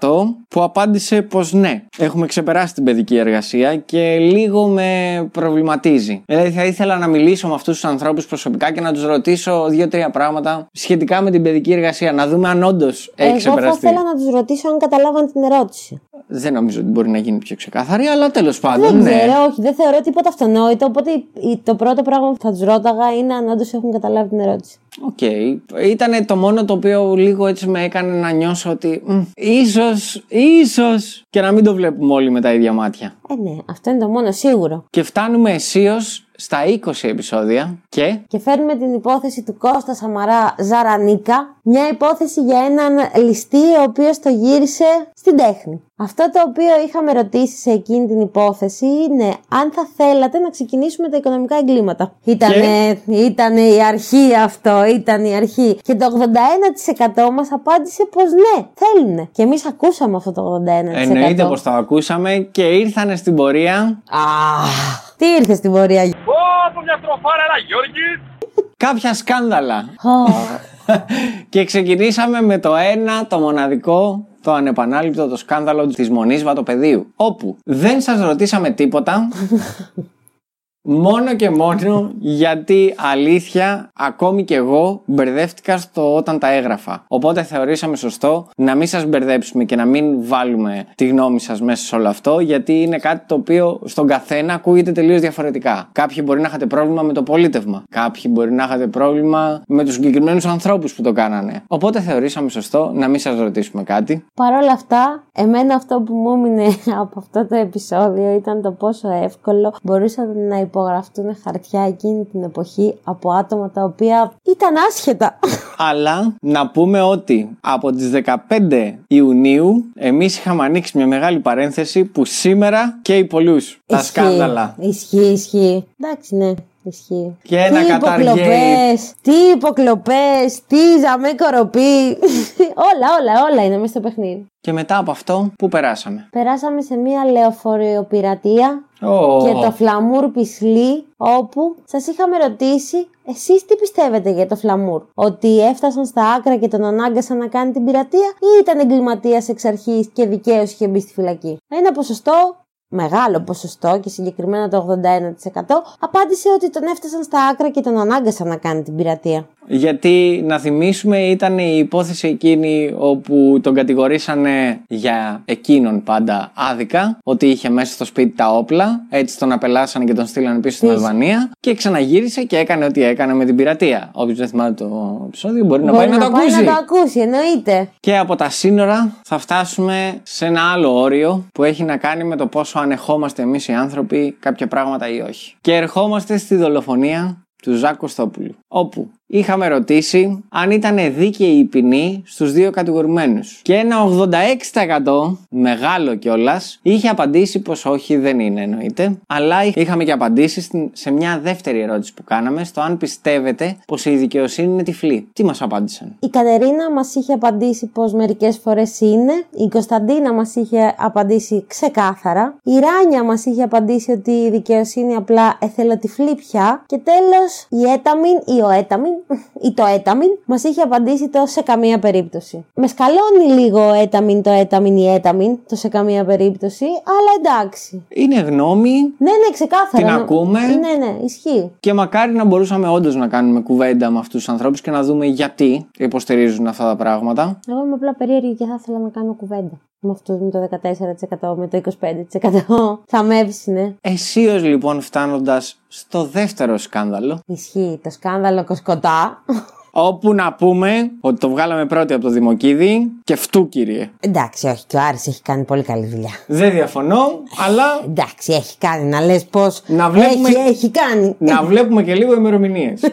25% που απάντησε πως ναι, έχουμε ξεπεράσει την παιδική εργασία και λίγο με προβληματίζει. Δηλαδή θα ήθελα να μιλήσω με αυτούς τους ανθρώπους προσωπικά και να τους ρωτήσω δύο-τρία πράγματα σχετικά με την παιδική εργασία, να δούμε αν όντως έχει ξεπεραστεί. Εγώ θα ήθελα να τους ρωτήσω αν καταλάβαν την ερώτηση. Δεν νομίζω ότι μπορεί να γίνει πιο ξεκάθαρη, αλλά τέλος πάντων. Δεν ναι. ξέρω, όχι, δεν θεωρώ τίποτα αυτονόητο. Οπότε το πρώτο πράγμα που θα τους ρώταγα είναι αν όντως έχουν καταλάβει την ερώτηση. Οκ. Okay. Ήταν το μόνο το οποίο λίγο έτσι με έκανε να νιώσω ότι ίσως, ίσως και να μην το βλέπουμε όλοι με τα ίδια μάτια. Ε, ναι, αυτό είναι το μόνο σίγουρο. Και φτάνουμε αισίως στα 20 επεισόδια και... Και φέρνουμε την υπόθεση του Κώστα Σαμαρά Ζαρανίκα, μια υπόθεση για έναν ληστή ο οποίος το γύρισε στην τέχνη. Αυτό το οποίο είχαμε ρωτήσει σε εκείνη την υπόθεση είναι αν θα θέλατε να ξεκινήσουμε τα οικονομικά εγκλήματα. Ήτανε, ήτανε η αρχή αυτό, ήταν η αρχή. Και το 81% μας απάντησε πως ναι, θέλουνε. Και εμείς ακούσαμε αυτό το 81%. Εννοείται πως το ακούσαμε και ήρθανε στην πορεία. Αχ, τι ήρθε στην πορεία. Ω, μια στροφάρα, ένα Γιώργη. Κάποια σκάνδαλα. και ξεκινήσαμε με το ένα, το μοναδικό, το ανεπανάληπτο, το σκάνδαλο της Μονής Βατοπεδίου. Όπου δεν σας ρωτήσαμε τίποτα Μόνο και μόνο γιατί αλήθεια, ακόμη και εγώ μπερδεύτηκα στο όταν τα έγραφα. Οπότε θεωρήσαμε σωστό να μην σας μπερδέψουμε και να μην βάλουμε τη γνώμη σας μέσα σε όλο αυτό, γιατί είναι κάτι το οποίο στον καθένα ακούγεται τελείως διαφορετικά. Κάποιοι μπορεί να είχατε πρόβλημα με το πολίτευμα. Κάποιοι μπορεί να είχατε πρόβλημα με τους συγκεκριμένους ανθρώπους που το κάνανε. Οπότε θεωρήσαμε σωστό να μην σας ρωτήσουμε κάτι. Παρ' όλα αυτά, εμένα αυτό που μου έμεινε από αυτό το επεισόδιο ήταν το πόσο εύκολο μπορούσαν να υπογραφτούν χαρτιά εκείνη την εποχή από άτομα τα οποία ήταν άσχετα. Αλλά να πούμε ότι από τις 15 Ιουνίου εμείς είχαμε ανοίξει μια μεγάλη παρένθεση που σήμερα καίει πολλούς τα σκάνδαλα. Ισχύει, ισχύει. Εντάξει, ναι. Ισχύει. Και ένα τι υποκλοπές, τι υποκλοπές, τι ζαμί κοροπή. όλα, όλα, όλα είναι μέσα στο παιχνίδι. Και μετά από αυτό, πού περάσαμε; Περάσαμε σε μια λεωφορειοπειρατεία Oh. και το φλαμούρ πισλή όπου σας είχαμε ρωτήσει εσείς τι πιστεύετε για το φλαμούρ; Ότι έφτασαν στα άκρα και τον ανάγκασαν να κάνει την πειρατεία ή ήταν εγκληματίας εξ αρχής και δικαίως είχε μπει στη φυλακή; Ένα ποσοστό μεγάλο ποσοστό και συγκεκριμένα το 81% απάντησε ότι τον έφτασαν στα άκρα και τον ανάγκασαν να κάνει την πειρατεία. Γιατί να θυμίσουμε ήταν η υπόθεση εκείνη όπου τον κατηγορήσανε για εκείνον πάντα άδικα, ότι είχε μέσα στο σπίτι τα όπλα, έτσι τον απελάσανε και τον στείλανε πίσω στην Πίσω. Αλβανία και ξαναγύρισε και έκανε ό,τι έκανε με την πειρατεία. Όποιος δεν θυμάται το επεισόδιο μπορεί, να Μπορεί πάει να, το ακούσει. να το ακούσει, εννοείται. Και από τα σύνορα θα φτάσουμε σε ένα άλλο όριο που έχει να κάνει με το πόσο ανεχόμαστε εμείς οι άνθρωποι κάποια πράγματα ή όχι. Και ερχόμαστε στη δολοφονία του Ζάκ Κωστόπουλου, όπου είχαμε ρωτήσει αν ήταν δίκαιη η ποινή στους δύο κατηγορουμένους. Και ένα 86% μεγάλο κιόλας είχε απαντήσει πως όχι δεν είναι εννοείται, αλλά είχαμε και απαντήσει στην- σε μια δεύτερη ερώτηση που κάναμε στο αν πιστεύετε πως η δικαιοσύνη είναι τυφλή. Τι μας απάντησαν; Η Κατερίνα μας είχε απαντήσει πως μερικές φορές είναι. Η Κωνσταντίνα μας είχε απαντήσει ξεκάθαρα. Η Ράνια μας είχε απαντήσει ότι η δικαιοσύνη απλά εθελοτυφλή πια. Και τέλος η Έταμιν ή ο Έταμιν ή το Έταμιν μας είχε απαντήσει το σε καμία περίπτωση. Με σκαλώνει λίγο ο Έταμιν, το Έταμιν ή Έταμιν, το σε καμία περίπτωση, αλλά εντάξει. Είναι γνώμη Ναι, ναι, ξεκάθαρα. Την Ναι. ακούμε. Ναι, ναι, ισχύει. και μακάρι να μπορούσαμε όντως να κάνουμε κουβέντα με αυτούς τους ανθρώπους και να δούμε γιατί υποστηρίζουν αυτά τα πράγματα. Εγώ είμαι απλά περίεργη και θα ήθελα να κάνω κουβέντα. Με αυτό με το 14%, με το 25%. θα με έβσινε. Αισίω λοιπόν φτάνοντας στο δεύτερο σκάνδαλο, Ισχύει το σκάνδαλο Κοσκοτά. όπου να πούμε ότι το βγάλαμε πρώτοι από το Δημοκίδη και φτού κύριε. Εντάξει, όχι, και ο Άρης έχει κάνει πολύ καλή δουλειά. Δεν διαφωνώ, αλλά Εντάξει, έχει κάνει να λες πως Να βλέπουμε- έχει, έχει κάνει. να βλέπουμε και λίγο ημερομηνίες.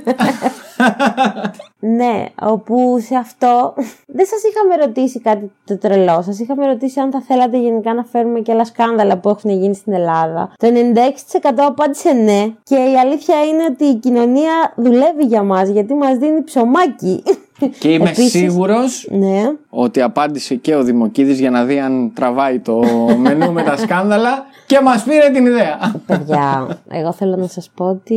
Ναι, όπου σε αυτό δεν σας είχαμε ρωτήσει κάτι το τρελό. Σας είχαμε ρωτήσει αν θα θέλατε γενικά να φέρουμε και άλλα σκάνδαλα που έχουν γίνει στην Ελλάδα. Το 96% απάντησε ναι. Και η αλήθεια είναι ότι η κοινωνία δουλεύει για μας γιατί μας δίνει ψωμάκι. Και είμαι Επίσης- σίγουρος Ναι. ότι απάντησε και ο Δημοκίδης για να δει αν τραβάει το μενού με τα σκάνδαλα και μας πήρε την ιδέα. Παιδιά, εγώ θέλω να σας πω ότι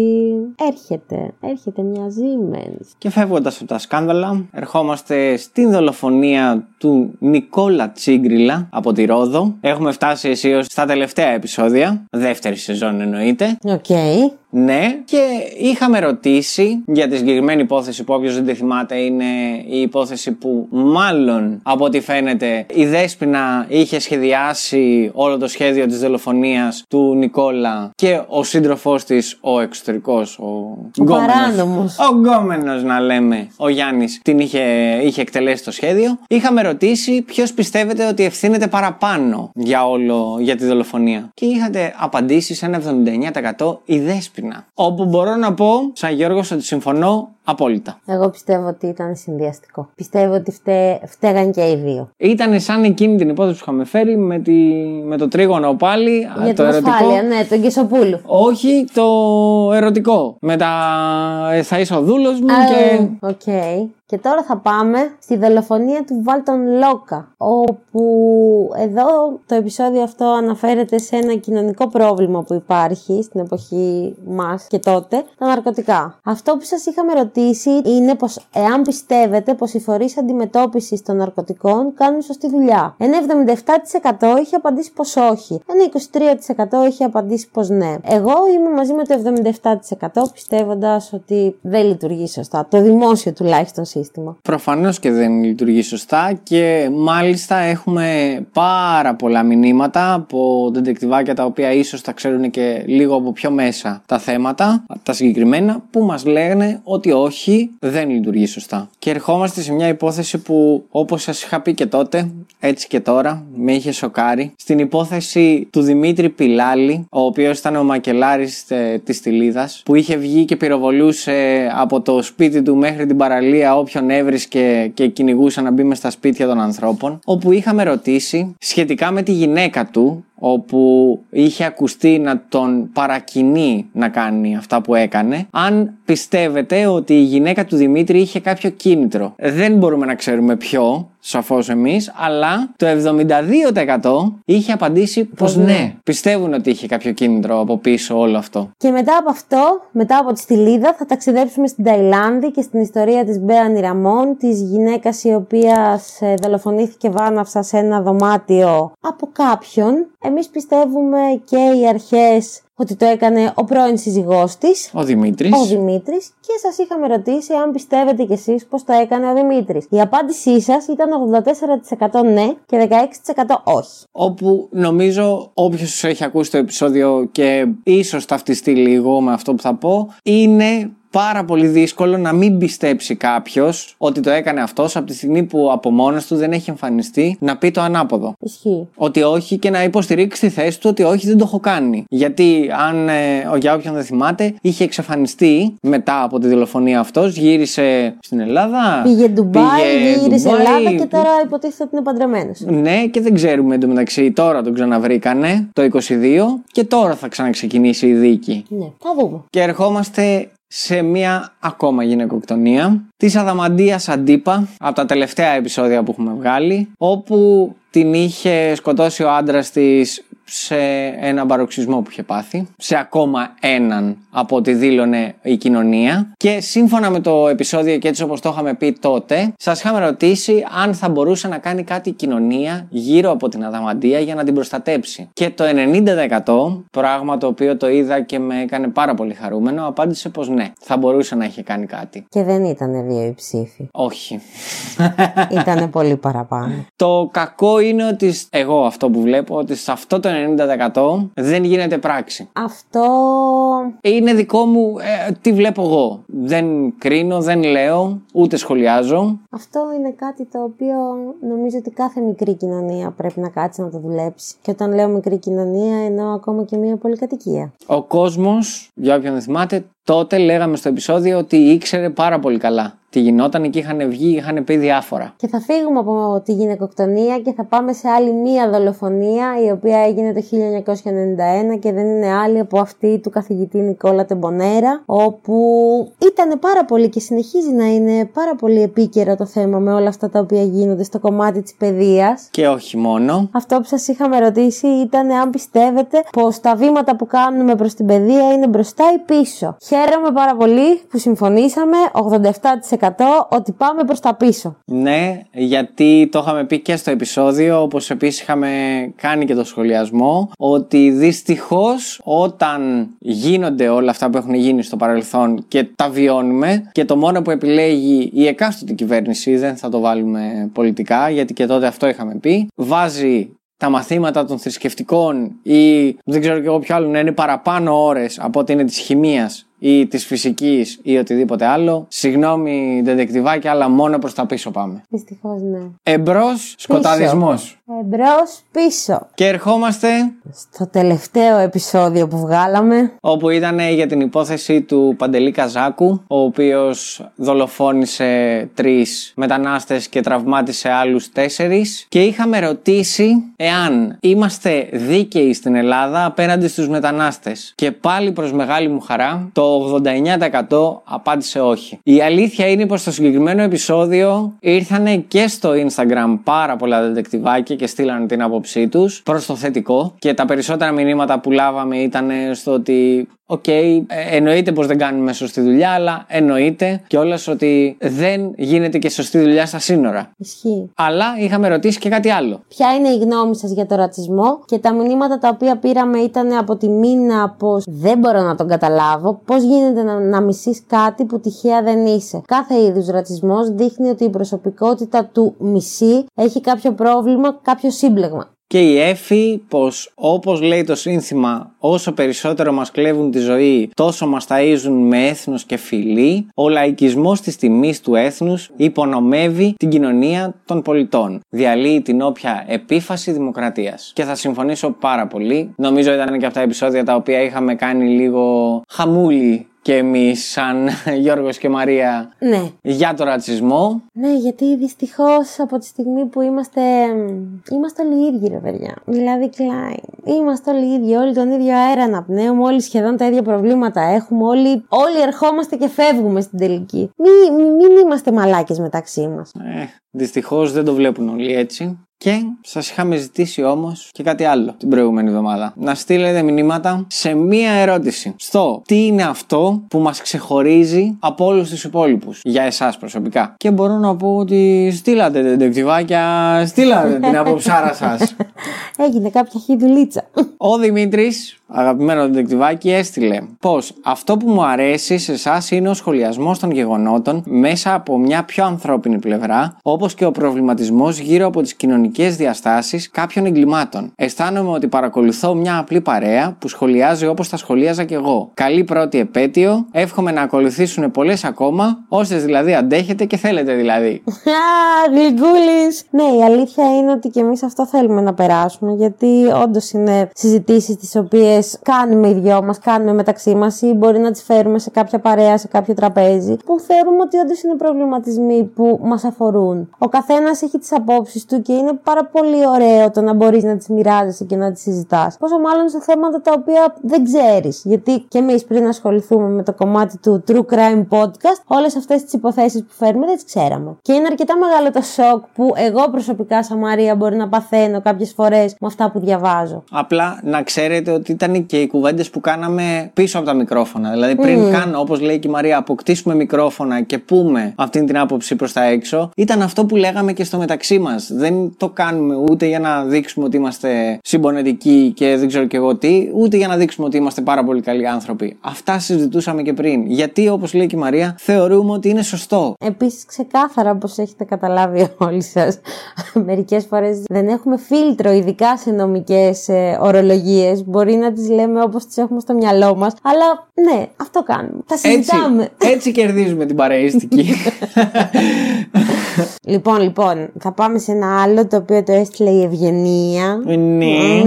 έρχεται. Έρχεται μια Siemens. Και φεύγοντας από τα σκάνδαλα, ερχόμαστε στην δολοφονία του Νικόλα Τσίγκριλα από τη Ρόδο. Έχουμε φτάσει αισίως στα τελευταία επεισόδια, δεύτερη σεζόν εννοείται. Οκ. Ναι, και είχαμε ρωτήσει για τη συγκεκριμένη υπόθεση που όποιος δεν τη θυμάται είναι η υπόθεση που μάλλον από ό,τι φαίνεται η Δέσποινα είχε σχεδιάσει όλο το σχέδιο της δολοφονίας του Νικόλα και ο σύντροφός της, ο εξωτερικός, ο, Ο γκόμενος. παράνομος. Ο γκόμενος να λέμε, ο Γιάννης την είχε, είχε εκτελέσει το σχέδιο. Είχαμε ρωτήσει ποιος πιστεύετε ότι ευθύνεται παραπάνω για όλο, για τη δολοφονία. Και είχατε απαντήσει σε ένα 79% η Δέσποινα. Όπου μπορώ να πω, σαν Γιώργος, ότι συμφωνώ απόλυτα. Εγώ πιστεύω ότι ήταν συνδυαστικό. Πιστεύω ότι φταί, φταίγαν και οι δύο. Ήταν σαν εκείνη την υπόθεση που είχαμε φέρει με, τη, με το τρίγωνο πάλι, α, Για το την ερωτικό. ασφάλεια, ναι, τον Κεσοπούλου. Όχι το ερωτικό. Με τα ε, θα είσαι ο δούλος μου και... Α, Οκ. Και τώρα θα πάμε στη δολοφονία του Βάλτον Λόκα, όπου εδώ το επεισόδιο αυτό αναφέρεται σε ένα κοινωνικό πρόβλημα που υπάρχει στην εποχή μας και τότε, τα ναρκωτικά. Αυτό που σας είχαμε ρωτήσει ρωτήσει είναι πως εάν πιστεύετε πως οι φορείς αντιμετώπισης των ναρκωτικών κάνουν σωστή δουλειά. Ένα 77% είχε απαντήσει πως όχι. Ένα 23% είχε απαντήσει πως ναι. Εγώ είμαι μαζί με το 77% πιστεύοντας ότι δεν λειτουργεί σωστά. Το δημόσιο τουλάχιστον σύστημα. Προφανώς και δεν λειτουργεί σωστά και μάλιστα έχουμε πάρα πολλά μηνύματα από δεντεκτιβάκια τα οποία ίσως τα ξέρουν και λίγο από πιο μέσα τα θέματα, τα συγκεκριμένα, που μας λένε ότι όχι, δεν λειτουργεί σωστά. Και ερχόμαστε σε μια υπόθεση που, όπως σας είχα πει και τότε, έτσι και τώρα, με είχε σοκάρει. Στην υπόθεση του Δημήτρη Πιλάλη, ο οποίος ήταν ο μακελάρης ε, της Τιλίδα, που είχε βγει και πυροβολούσε από το σπίτι του μέχρι την παραλία όποιον έβρισκε και κυνηγούσε να μπει μες στα σπίτια των ανθρώπων. Όπου είχαμε ρωτήσει σχετικά με τη γυναίκα του, όπου είχε ακουστεί να τον παρακινεί να κάνει αυτά που έκανε, αν πιστεύετε ότι η γυναίκα του Δημήτρη είχε κάποιο κίνητρο. Δεν μπορούμε να ξέρουμε ποιο, σαφώς εμείς, αλλά το 72% είχε απαντήσει πως ναι. ναι. Πιστεύουν ότι είχε κάποιο κίνητρο από πίσω όλο αυτό. Και μετά από αυτό, μετά από τη Στυλίδα, θα ταξιδέψουμε στην Ταϊλάνδη και στην ιστορία της Μπέανι Ραμόν, της γυναίκας η οποία σε δολοφονήθηκε βάναυσα σε ένα δωμάτιο από κάποιον. Εμείς πιστεύουμε και οι αρχές ότι το έκανε ο πρώην σύζυγός της, Ο Δημήτρης. ο Δημήτρης και σας είχαμε ρωτήσει αν πιστεύετε κι εσείς πως το έκανε ο Δημήτρης. Η απάντησή σας ήταν 84% ναι και 16% όχι. Όπου νομίζω όποιος έχει ακούσει το επεισόδιο και ίσως ταυτιστεί λίγο με αυτό που θα πω, είναι πάρα πολύ δύσκολο να μην πιστέψει κάποιος ότι το έκανε αυτός από τη στιγμή που από μόνος του δεν έχει εμφανιστεί να πει το ανάποδο. Ισχύει. Ότι όχι και να υποστηρίξει τη θέση του ότι όχι δεν το έχω κάνει. Γιατί αν, ε, ο- για όποιον δεν θυμάται, είχε εξαφανιστεί μετά από τη δολοφονία αυτός, γύρισε στην Ελλάδα. Πήγε Ντουμπάι, πήγε γύρισε Ντουμπάι, Ελλάδα και τώρα υποτίθεται ότι είναι παντρεμένος. ναι, και δεν ξέρουμε εντωμεταξύ τώρα τον ξαναβρήκανε το 22 και τώρα θα ξαναξεκινήσει η δίκη. Ναι, θα δούμε. Και ερχόμαστε σε μια ακόμα γυναικοκτονία της Αδαμαντίας Αντίπα από τα τελευταία επεισόδια που έχουμε βγάλει όπου την είχε σκοτώσει ο άντρας της σε ένα μπαροξισμό που είχε πάθει σε ακόμα έναν από ό,τι δήλωνε η κοινωνία και σύμφωνα με το επεισόδιο και έτσι όπως το είχαμε πει τότε σας είχαμε ρωτήσει αν θα μπορούσε να κάνει κάτι η κοινωνία γύρω από την Αδαμαντία για να την προστατέψει και το 90% πράγμα το οποίο το είδα και με έκανε πάρα πολύ χαρούμενο απάντησε πως ναι θα μπορούσε να είχε κάνει κάτι Και δεν ήταν δύο οι ψήφοι. όχι Ήταν πολύ παραπάνω. Το κακό είναι ότι σ- εγώ αυτό που βλέπω ότι σε αυτό το 90% δεν γίνεται πράξη. Αυτό Είναι δικό μου, ε, τι βλέπω εγώ. Δεν κρίνω, δεν λέω, ούτε σχολιάζω. Αυτό είναι κάτι το οποίο νομίζω ότι κάθε μικρή κοινωνία πρέπει να κάτσει να το δουλέψει. Και όταν λέω μικρή κοινωνία εννοώ ακόμα και μια πολυκατοικία. Ο κόσμος, για όποιον δεν θυμάται, τότε λέγαμε στο επεισόδιο ότι ήξερε πάρα πολύ καλά τι γινόταν και είχαν βγει, είχαν πει διάφορα. Και θα φύγουμε από τη γυναικοκτονία και θα πάμε σε άλλη μία δολοφονία η οποία έγινε το 1991 και δεν είναι άλλη από αυτή του καθηγητή Νικόλα Τεμπονέρα όπου ήταν πάρα πολύ και συνεχίζει να είναι πάρα πολύ επίκαιρο το θέμα με όλα αυτά τα οποία γίνονται στο κομμάτι της παιδείας Και όχι μόνο. Αυτό που σας είχαμε ρωτήσει ήταν αν πιστεύετε πως τα βήματα που κάνουμε προς την παιδεία είναι μπροστά ή πίσω. Χαίρομαι πάρα πολύ που συμφωνήσαμε 87% ότι πάμε προς τα πίσω. Ναι, γιατί το είχαμε πει και στο επεισόδιο, όπως επίσης είχαμε κάνει και το σχολιασμό, ότι δυστυχώς όταν γίνονται όλα αυτά που έχουν γίνει στο παρελθόν και τα βιώνουμε και το μόνο που επιλέγει η εκάστοτε κυβέρνηση, δεν θα το βάλουμε πολιτικά, γιατί και τότε αυτό είχαμε πει, βάζει τα μαθήματα των θρησκευτικών ή δεν ξέρω και εγώ ποιο άλλο να είναι παραπάνω ώρες από ότι είναι της χημείας ή της φυσικής ή οτιδήποτε άλλο. Συγγνώμη, δεντεκτιβάκια, αλλά μόνο προς τα πίσω πάμε. Δυστυχώς ναι. Εμπρός, σκοταδισμός. Εμπρός πίσω. Και ερχόμαστε Στο τελευταίο επεισόδιο που βγάλαμε. όπου ήταν για την υπόθεση του Παντελή Καζάκου, ο οποίος δολοφόνησε τρεις μετανάστες και τραυμάτισε άλλους τέσσερις και είχαμε ρωτήσει εάν είμαστε δίκαιοι στην Ελλάδα απέναντι στους μετανάστες. Και πάλι προς μεγάλη μου χαρά, το 89% απάντησε όχι. Η αλήθεια είναι πως στο συγκεκριμένο επεισόδιο ήρθανε και στο Instagram πάρα πολλά δεντεκτιβάκια και στείλανε την άποψή τους. Προς το θετικό. Και τα περισσότερα μηνύματα που λάβαμε ήταν στο ότι Οκ, ε, εννοείται πως δεν κάνουμε σωστή δουλειά, αλλά εννοείται κιόλας ότι δεν γίνεται και σωστή δουλειά στα σύνορα. Ισχύει. Αλλά είχαμε ρωτήσει και κάτι άλλο. Ποια είναι η γνώμη σας για το ρατσισμό; Και τα μηνύματα τα οποία πήραμε ήταν από τη Μίνα πως δεν μπορώ να τον καταλάβω. Πώς γίνεται να, να μισείς κάτι που τυχαία δεν είσαι; Κάθε είδους ρατσισμός δείχνει ότι η προσωπικότητα του μισή έχει κάποιο πρόβλημα, κάποιο σύμπλεγμα. Και η Εφη πως όπως λέει το σύνθημα όσο περισσότερο μας κλέβουν τη ζωή τόσο μας ταΐζουν με έθνος και φυλή ο λαϊκισμός της τιμής του έθνους υπονομεύει την κοινωνία των πολιτών. Διαλύει την όποια επίφαση δημοκρατίας. Και θα συμφωνήσω πάρα πολύ. Νομίζω ήταν και αυτά τα επεισόδια τα οποία είχαμε κάνει λίγο χαμούλη και εμείς, σαν Γιώργος και Μαρία, Ναι. για το ρατσισμό. Ναι, γιατί δυστυχώς από τη στιγμή που είμαστε. Είμαστε όλοι ίδιοι, ρε παιδιά. Δηλαδή, Κλάιν. Είμαστε όλοι ίδιοι, όλοι τον ίδιο αέρα αναπνέουμε, όλοι σχεδόν τα ίδια προβλήματα έχουμε, όλοι, όλοι ερχόμαστε και φεύγουμε στην τελική. Μην, μην είμαστε μαλάκες μεταξύ μας. Ε, Δυστυχώς δεν το βλέπουν όλοι έτσι. Και σας είχαμε ζητήσει όμως και κάτι άλλο την προηγούμενη εβδομάδα. Να στείλετε μηνύματα σε μία ερώτηση. Στο τι είναι αυτό που μας ξεχωρίζει από όλους τους υπόλοιπους. Για εσάς προσωπικά; Και μπορώ να πω ότι στείλατε τεντεκτιβάκια, στείλατε την αποψάρα σας. Έγινε κάποια χιδουλίτσα. Ο Δημήτρης, αγαπημένο τεντεκτιβάκι, έστειλε πω αυτό που μου αρέσει σε εσάς είναι ο σχολιασμός των γεγονότων μέσα από μια πιο ανθρώπινη πλευρά, όπως και ο προβληματισμός γύρω από τις κοινωνικές διαστάσεις κάποιων εγκλημάτων. Αισθάνομαι ότι παρακολουθώ μια απλή παρέα που σχολιάζει όπως τα σχολίαζα κι εγώ. Καλή πρώτη επέτειο, εύχομαι να ακολουθήσουν πολλές ακόμα, όσες δηλαδή αντέχετε και θέλετε δηλαδή. Α, γλυκούλης. Ναι, η αλήθεια είναι ότι και εμείς αυτό θέλουμε να περάσουμε, γιατί όντως είναι συζητήσεις τις οποίε κάνουμε οι δυο μας, κάνουμε μεταξύ μας ή μπορεί να τις φέρουμε σε κάποια παρέα, σε κάποιο τραπέζι, που θεωρούμε ότι όντως είναι προβληματισμοί που μας αφορούν. Ο καθένας έχει τις απόψεις του και είναι πάρα πολύ ωραίο το να μπορείς να τις μοιράζεσαι και να τις συζητάς. Πόσο μάλλον σε θέματα τα οποία δεν ξέρεις. Γιατί και εμείς πριν ασχοληθούμε με το κομμάτι του True Crime Podcast, όλες αυτές τις υποθέσεις που φέρνουμε δεν τις ξέραμε. Και είναι αρκετά μεγάλο το σοκ που εγώ προσωπικά, σαν Μαρία, μπορεί να παθαίνω κάποιες φορές με αυτά που διαβάζω. Απλά να ξέρετε ότι ήταν και οι κουβέντες που κάναμε πίσω από τα μικρόφωνα. Δηλαδή, πριν καν, όπως λέει και η Μαρία, αποκτήσουμε μικρόφωνα και πούμε αυτή την άποψη προς τα έξω, ήταν αυτό που λέγαμε και στο μεταξύ μας. Δεν το κάνουμε ούτε για να δείξουμε ότι είμαστε συμπονετικοί και δεν ξέρω και εγώ τι, ούτε για να δείξουμε ότι είμαστε πάρα πολύ καλοί άνθρωποι. Αυτά συζητούσαμε και πριν. Γιατί, όπως λέει και η Μαρία, θεωρούμε ότι είναι σωστό. Επίσης, ξεκάθαρα, όπως έχετε καταλάβει όλοι σας, μερικές φορές δεν έχουμε φίλτρο, ειδικά σε νομικές ε, ορολογίες. Μπορεί να τις λέμε όπως τις έχουμε στο μυαλό μας, αλλά ναι, αυτό κάνουμε. Τα Έτσι, συζητάμε. έτσι κερδίζουμε την παρεΐστικη. Λοιπόν, λοιπόν, θα πάμε σε ένα άλλο το οποίο το έστειλε η Ευγενία. ναι.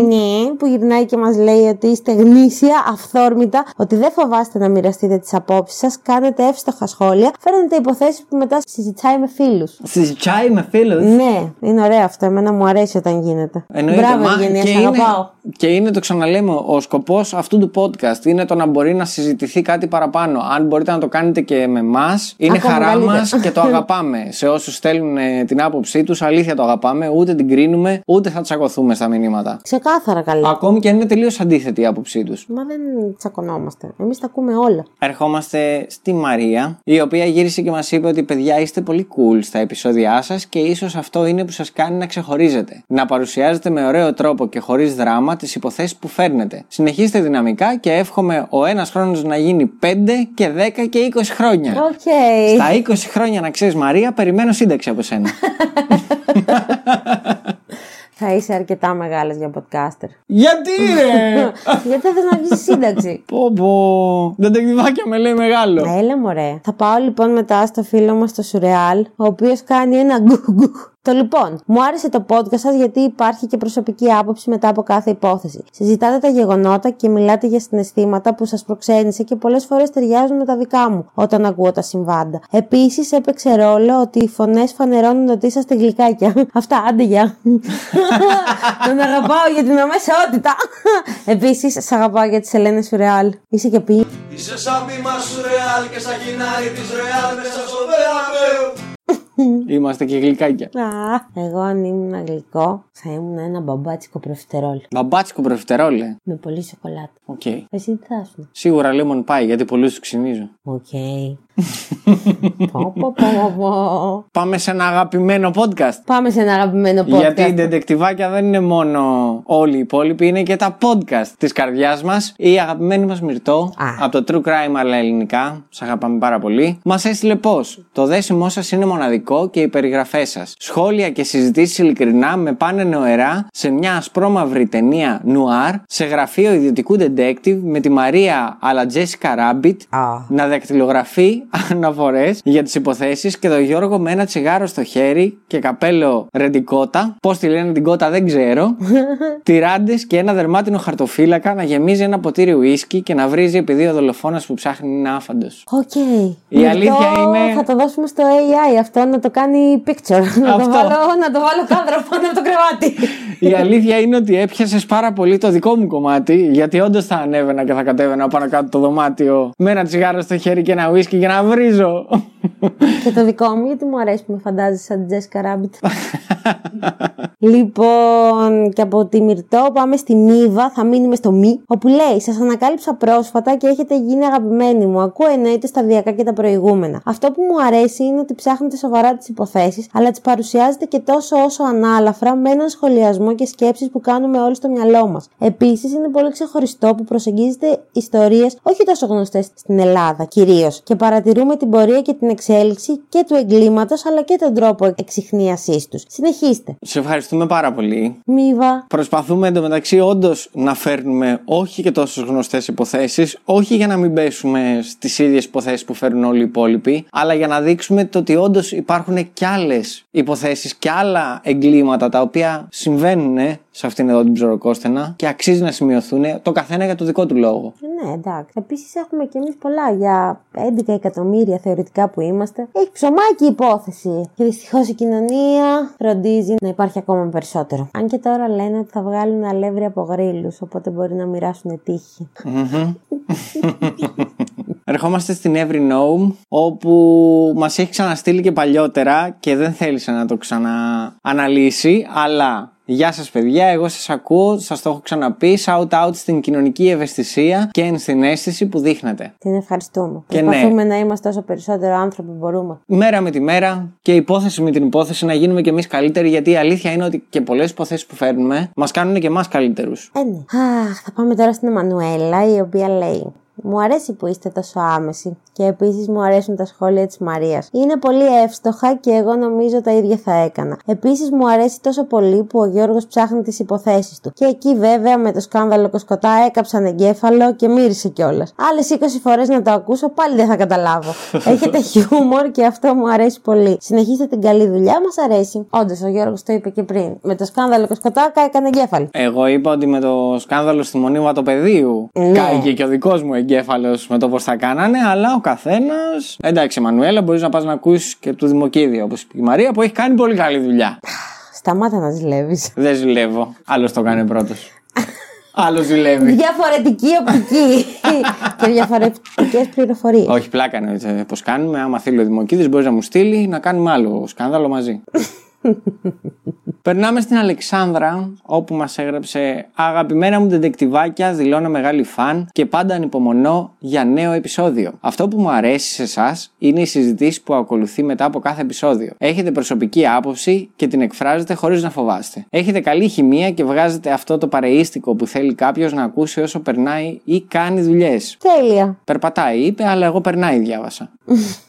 Ναι, που γυρνάει και μας λέει ότι είστε γνήσια, αυθόρμητα, ότι δεν φοβάστε να μοιραστείτε τις απόψεις σας, κάνετε εύστοχα σχόλια, φέρνετε υποθέσεις που μετά συζητάει με φίλους. Συζητάει με φίλους; Ναι, είναι ωραίο αυτό. Εμένα μου αρέσει όταν γίνεται. Εννοείται, Μπράβο, μα, Ευγενία, και, σε είναι, αγαπάω. και είναι το ξαναλέμε, ο σκοπός αυτού του podcast είναι το να μπορεί να συζητηθεί κάτι παραπάνω. Αν μπορείτε να το κάνετε και με εμάς, είναι Ακόμα χαρά μας καλύτερα. και το αγαπάμε. Σε όσους στέλνουν ε, την άποψή τους, αλήθεια το αγαπάμε, ούτε την κρίνουμε, ούτε θα τσακωθούμε στα μηνύματα. Ξεκάθαρα καλή. Ακόμη και αν είναι τελείως αντίθετη η άποψή τους. Μα δεν τσακωνόμαστε. Εμείς τα ακούμε όλα. Ερχόμαστε στη Μαρία, η οποία γύρισε και μας είπε ότι παιδιά είστε πολύ cool στα επεισόδια σας και ίσως αυτό είναι που σας κάνει να ξεχωρίζετε. Να παρουσιάζετε με ωραίο τρόπο και χωρίς δράμα τις υποθέσεις που φέρνετε. Συνεχίστε δυναμικά και εύχομαι ο ένας χρόνος να γίνει 5 και 10 και 20 χρόνια. Οκ. Στα 20 χρόνια να ξέρεις, Μαρία, περιμένω σύνταξη από σένα. Θα είσαι αρκετά μεγάλο για podcaster. Γιατί ρε! Γιατί δεν θα βγεις σύνταξη; πω πω. Ντεντεκτιβάκια με λέει μεγάλο. Έλα μωρέ. Θα πάω λοιπόν μετά στο φίλο μας το Σουρεάλ, ο οποίος κάνει ένα γκουγγουγ. Το λοιπόν, μου άρεσε το podcast σας γιατί υπάρχει και προσωπική άποψη μετά από κάθε υπόθεση. Συζητάτε τα γεγονότα και μιλάτε για συναισθήματα που σας προξένησε και πολλές φορές ταιριάζουν με τα δικά μου όταν ακούω τα συμβάντα. Επίσης έπαιξε ρόλο ότι οι φωνές φανερώνουν ότι είσαστε γλυκάκια. Αυτά, άντε γεια. Τον αγαπάω για την αμεσότητα. Επίσης, σ' αγαπάω για τις Ελένες Σουρεάλ. Είσαι και πει. Είσαι σαν πείμα σουρεάλ και σαν γυνάρι της ρεάλ μέσα στο Βεραπέου Είμαστε και γλυκάκια. Α, εγώ αν ήμουν γλυκό θα ήμουν ένα μπαμπάτσικο προφιτερόλ. Μπαμπάτσικο προφιτερόλε. Με πολύ σοκολάτα. Οκ. Εσύ τι θα ήσουν; Σίγουρα lemon pie γιατί πολλούς τους ξυνίζω. Οκ. Πω, πω, πω, πω. Πάμε σε ένα αγαπημένο podcast. Πάμε σε ένα αγαπημένο podcast. Γιατί η ντεντεκτιβάκια δεν είναι μόνο όλοι οι υπόλοιποι, είναι και τα podcast της καρδιάς μας. Η αγαπημένη μας Μυρτό Α. από το True Crime αλλά ελληνικά. Σας αγαπάμε πάρα πολύ. Μας έστειλε πώς; Το δέσιμό σας είναι μοναδικό και οι περιγραφές σας. Σχόλια και συζητήσεις ειλικρινά με πάνε νοερά σε μια ασπρόμαυρη ταινία νουάρ σε γραφείο ιδιωτικού detective με τη Μαρία αλά Τζέσικα Ράμπιτ Α. να δακτυλογραφεί αναφορές για τις υποθέσεις και τον Γιώργο με ένα τσιγάρο στο χέρι και καπέλο ρεντιγκότα. Πώς τη λένε την κότα δεν ξέρω. Τιράντες και ένα δερμάτινο χαρτοφύλακα να γεμίζει ένα ποτήρι ουίσκι και να βρίζει επειδή ο δολοφόνος που ψάχνει είναι άφαντος. Οκ. Η αλήθεια Αυτό είναι- Θα το δώσουμε στο AI αυτό να το κάνει picture. να, το Αυτό. βάλω, να το βάλω κάδρο πάνω από το κρεβάτι. Η αλήθεια είναι ότι έπιασες πάρα πολύ το δικό μου κομμάτι, γιατί όντως θα ανέβαινα και θα κατέβαινα πάνω κάτω το δωμάτιο με ένα τσιγάρο στο χέρι και ένα ουίσκι για να βρίζω. και το δικό μου, γιατί μου αρέσει που με φαντάζεσαι σαν την Jessica Rabbit. λοιπόν, και από τη Μυρτό πάμε στη Μίβα, θα μείνουμε στο Μη, όπου λέει: Σας ανακάλυψα πρόσφατα και έχετε γίνει αγαπημένοι μου. Ακούω εννοείται σταδιακά και τα προηγούμενα. Αυτό που μου αρέσει είναι ότι ψάχνετε σοβαρά τις υποθέσεις, αλλά τις παρουσιάζετε και τόσο όσο ανάλαφρα με έναν σχολιασμό και σκέψεις που κάνουμε όλοι στο μυαλό μας. Επίσης, είναι πολύ ξεχωριστό που προσεγγίζετε ιστορίες όχι τόσο γνωστές στην Ελλάδα κυρίως και παρατηρούμε την πορεία και την εξέλιξη και του εγκλήματος αλλά και τον τρόπο εξυχνίασής τους. Συνεχίστε. Σε ευχαριστούμε πάρα πολύ. Μίβα. Προσπαθούμε εντωμεταξύ όντως να φέρνουμε όχι και τόσο γνωστές υποθέσεις, όχι για να μην πέσουμε στις ίδιες υποθέσεις που φέρνουν όλοι οι υπόλοιποι, αλλά για να δείξουμε το ότι όντως υπάρχουν και άλλες υποθέσεις και άλλα εγκλήματα τα οποία συμβαίνουν σε αυτήν εδώ την ψωροκόστενα και αξίζει να σημειωθούν το καθένα για το δικό του λόγο. Ναι, εντάξει. Επίσης έχουμε κι εμείς πολλά για 11 εκατομμύρια θεωρητικά που είμαστε. Έχει ψωμάκι η υπόθεση. Και δυστυχώς η κοινωνία φροντίζει να υπάρχει ακόμα περισσότερο. Αν και τώρα λένε ότι θα βγάλουν αλεύρι από γρήλους, οπότε μπορεί να μοιράσουν τύχη. Ερχόμαστε στην Every Gnome, όπου μας έχει ξαναστείλει και παλιότερα και δεν θέλησε να το ξανααναλύσει, αλλά Γεια σας παιδιά, εγώ σας ακούω, σας το έχω ξαναπεί, shout out στην κοινωνική ευαισθησία και ενσυναίσθηση που δείχνετε. Την ευχαριστούμε. Και Προσπαθούμε να είμαστε όσο περισσότερο άνθρωποι μπορούμε. Μέρα με τη μέρα και υπόθεση με την υπόθεση να γίνουμε κι εμείς καλύτεροι, γιατί η αλήθεια είναι ότι και πολλές υποθέσεις που φέρνουμε μας κάνουν και εμάς καλύτερους. Ε, ναι. Αχ, θα πάμε τώρα στην Εμμανουέλα, η οποία λέει. Μου αρέσει που είστε τόσο άμεση και επίσης μου αρέσουν τα σχόλια της Μαρίας. Είναι πολύ εύστοχα και εγώ νομίζω τα ίδια θα έκανα. Επίσης μου αρέσει τόσο πολύ που ο Γιώργος ψάχνει τις υποθέσεις του. Και εκεί βέβαια με το σκάνδαλο Κοσκοτά έκαψαν εγκέφαλο και μύρισε κιόλας. Άλλες 20 φορές να το ακούσω πάλι δεν θα καταλάβω. Έχετε χιούμορ και αυτό μου αρέσει πολύ. Συνεχίστε την καλή δουλειά, μας αρέσει. Όντως, ο Γιώργος το είπε και πριν. Με το σκάνδαλο Κοσκοτά έκανε εγκέφαλο. Εγώ είπα ότι με το σκάνδαλο στη μονή Βατοπεδίου Ναι. κάηκε και ο δικός μου εγκέφαλο με το πώς θα κάνανε, αλλά ο καθένα. Εντάξει, Μανουέλα, μπορείς να πας να ακούσεις και του Δημοκίδη, όπως είπε η Μαρία, που έχει κάνει πολύ καλή δουλειά. Σταμάτα να ζηλεύεις. Δεν ζηλεύω. Άλλος το κάνει πρώτος. Άλλος ζηλεύει. Διαφορετική οπτική και διαφορετικές πληροφορίες. Όχι, πλάκα είναι πώς κάνουμε. Άμα θέλει ο Δημοκίδης, μπορείς να μου στείλει να κάνουμε άλλο σκάνδαλο μαζί. Περνάμε στην Αλεξάνδρα, όπου μας έγραψε Αγαπημένα μου τεντεκτιβάκια, δηλώνω μεγάλη φαν και πάντα ανυπομονώ για νέο επεισόδιο. Αυτό που μου αρέσει σε εσάς είναι η συζητήση που ακολουθεί μετά από κάθε επεισόδιο. Έχετε προσωπική άποψη και την εκφράζετε χωρίς να φοβάστε. Έχετε καλή χημεία και βγάζετε αυτό το παρεΐστικο που θέλει κάποιος να ακούσει όσο περνάει ή κάνει δουλειές. Τέλεια. Περπατάει, είπε, αλλά εγώ περνάει, διάβασα.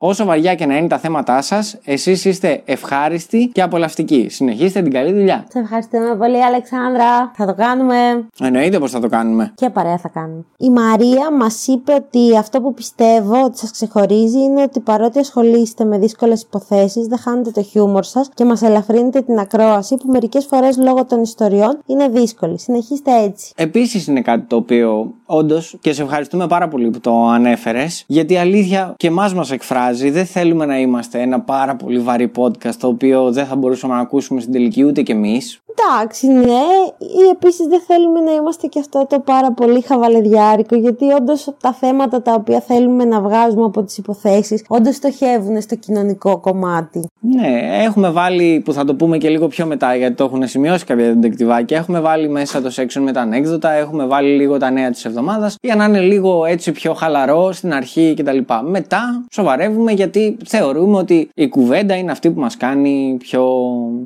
Όσο βαριά και να είναι τα θέματά σας, εσείς είστε ευχάριστοι και απολαυστικοί. Συνεχίστε την καλή δουλειά. Σε ευχαριστούμε πολύ, Αλεξάνδρα. Θα το κάνουμε. Εννοείται πως θα το κάνουμε. Και παρέα θα κάνουμε. Η Μαρία μας είπε ότι αυτό που πιστεύω ότι σας ξεχωρίζει είναι ότι παρότι ασχολείστε με δύσκολες υποθέσεις, δεν χάνετε το χιούμορ σας και μας ελαφρύνετε την ακρόαση που μερικές φορές λόγω των ιστοριών είναι δύσκολη. Συνεχίστε έτσι. Επίσης είναι κάτι το οποίο όντως και σε ευχαριστούμε πάρα πολύ που το ανέφερες, γιατί η αλήθεια και εμάς μας εκφράζει. Δεν θέλουμε να είμαστε ένα πάρα πολύ βαρύ podcast το οποίο δεν θα μπορούσαμε να ακούσουμε στην τελική ούτε κι εμείς. Εντάξει, ναι. Ή επίσης δεν θέλουμε να είμαστε και αυτό το πάρα πολύ χαβαλεδιάρικο, γιατί όντως τα θέματα τα οποία θέλουμε να βγάζουμε από τις υποθέσεις, όντως στοχεύουν στο κοινωνικό κομμάτι. Ναι, έχουμε βάλει, που θα το πούμε και λίγο πιο μετά, γιατί το έχουν σημειώσει κάποια δεντεκτιβάκια. Έχουμε βάλει μέσα το section με τα ανέκδοτα, έχουμε βάλει λίγο τα νέα της εβδομάδας, για να είναι λίγο έτσι πιο χαλαρό στην αρχή κτλ. Μετά σοβαρεύουμε γιατί θεωρούμε ότι η κουβέντα είναι αυτή που μας κάνει πιο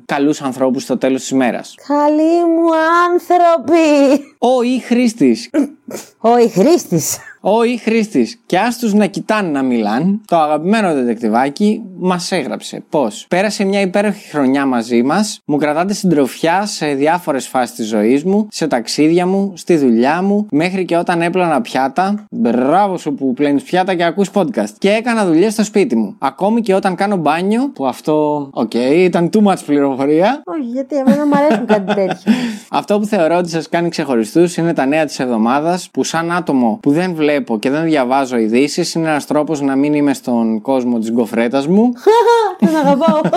καλούς ανθρώπους στο τέλος της ημέρας. Καλοί μου άνθρωποι! Ο ή χρήστη. Ο η χρήστη. Ο ή χρήστη. Και άστους να κοιτάνε να μιλάν, το αγαπημένο δεντεκτιβάκι μας έγραψε πως πέρασε μια υπέροχη χρονιά μαζί μας, μου κρατάτε συντροφιά σε διάφορες φάσεις της ζωής μου, σε ταξίδια μου, στη δουλειά μου, μέχρι και όταν έπλενα πιάτα. Μπράβο σου που πλένεις πιάτα και ακούς podcast. Και έκανα δουλειές στο σπίτι μου. Ακόμη και όταν κάνω μπάνιο, που αυτό, οκ, ήταν too much πληροφορία. Όχι, γιατί εμένα μου αρέσουν κάτι τέτοιο. Αυτό που θεωρώ ότι σας κάνει ξεχωριστούς είναι τα νέα της εβδομάδας που, σαν άτομο που δεν βλέπω και δεν διαβάζω ειδήσεις, είναι ένας τρόπος να μην είμαι στον κόσμο της γκοφρέτας μου. Τον αγαπάω.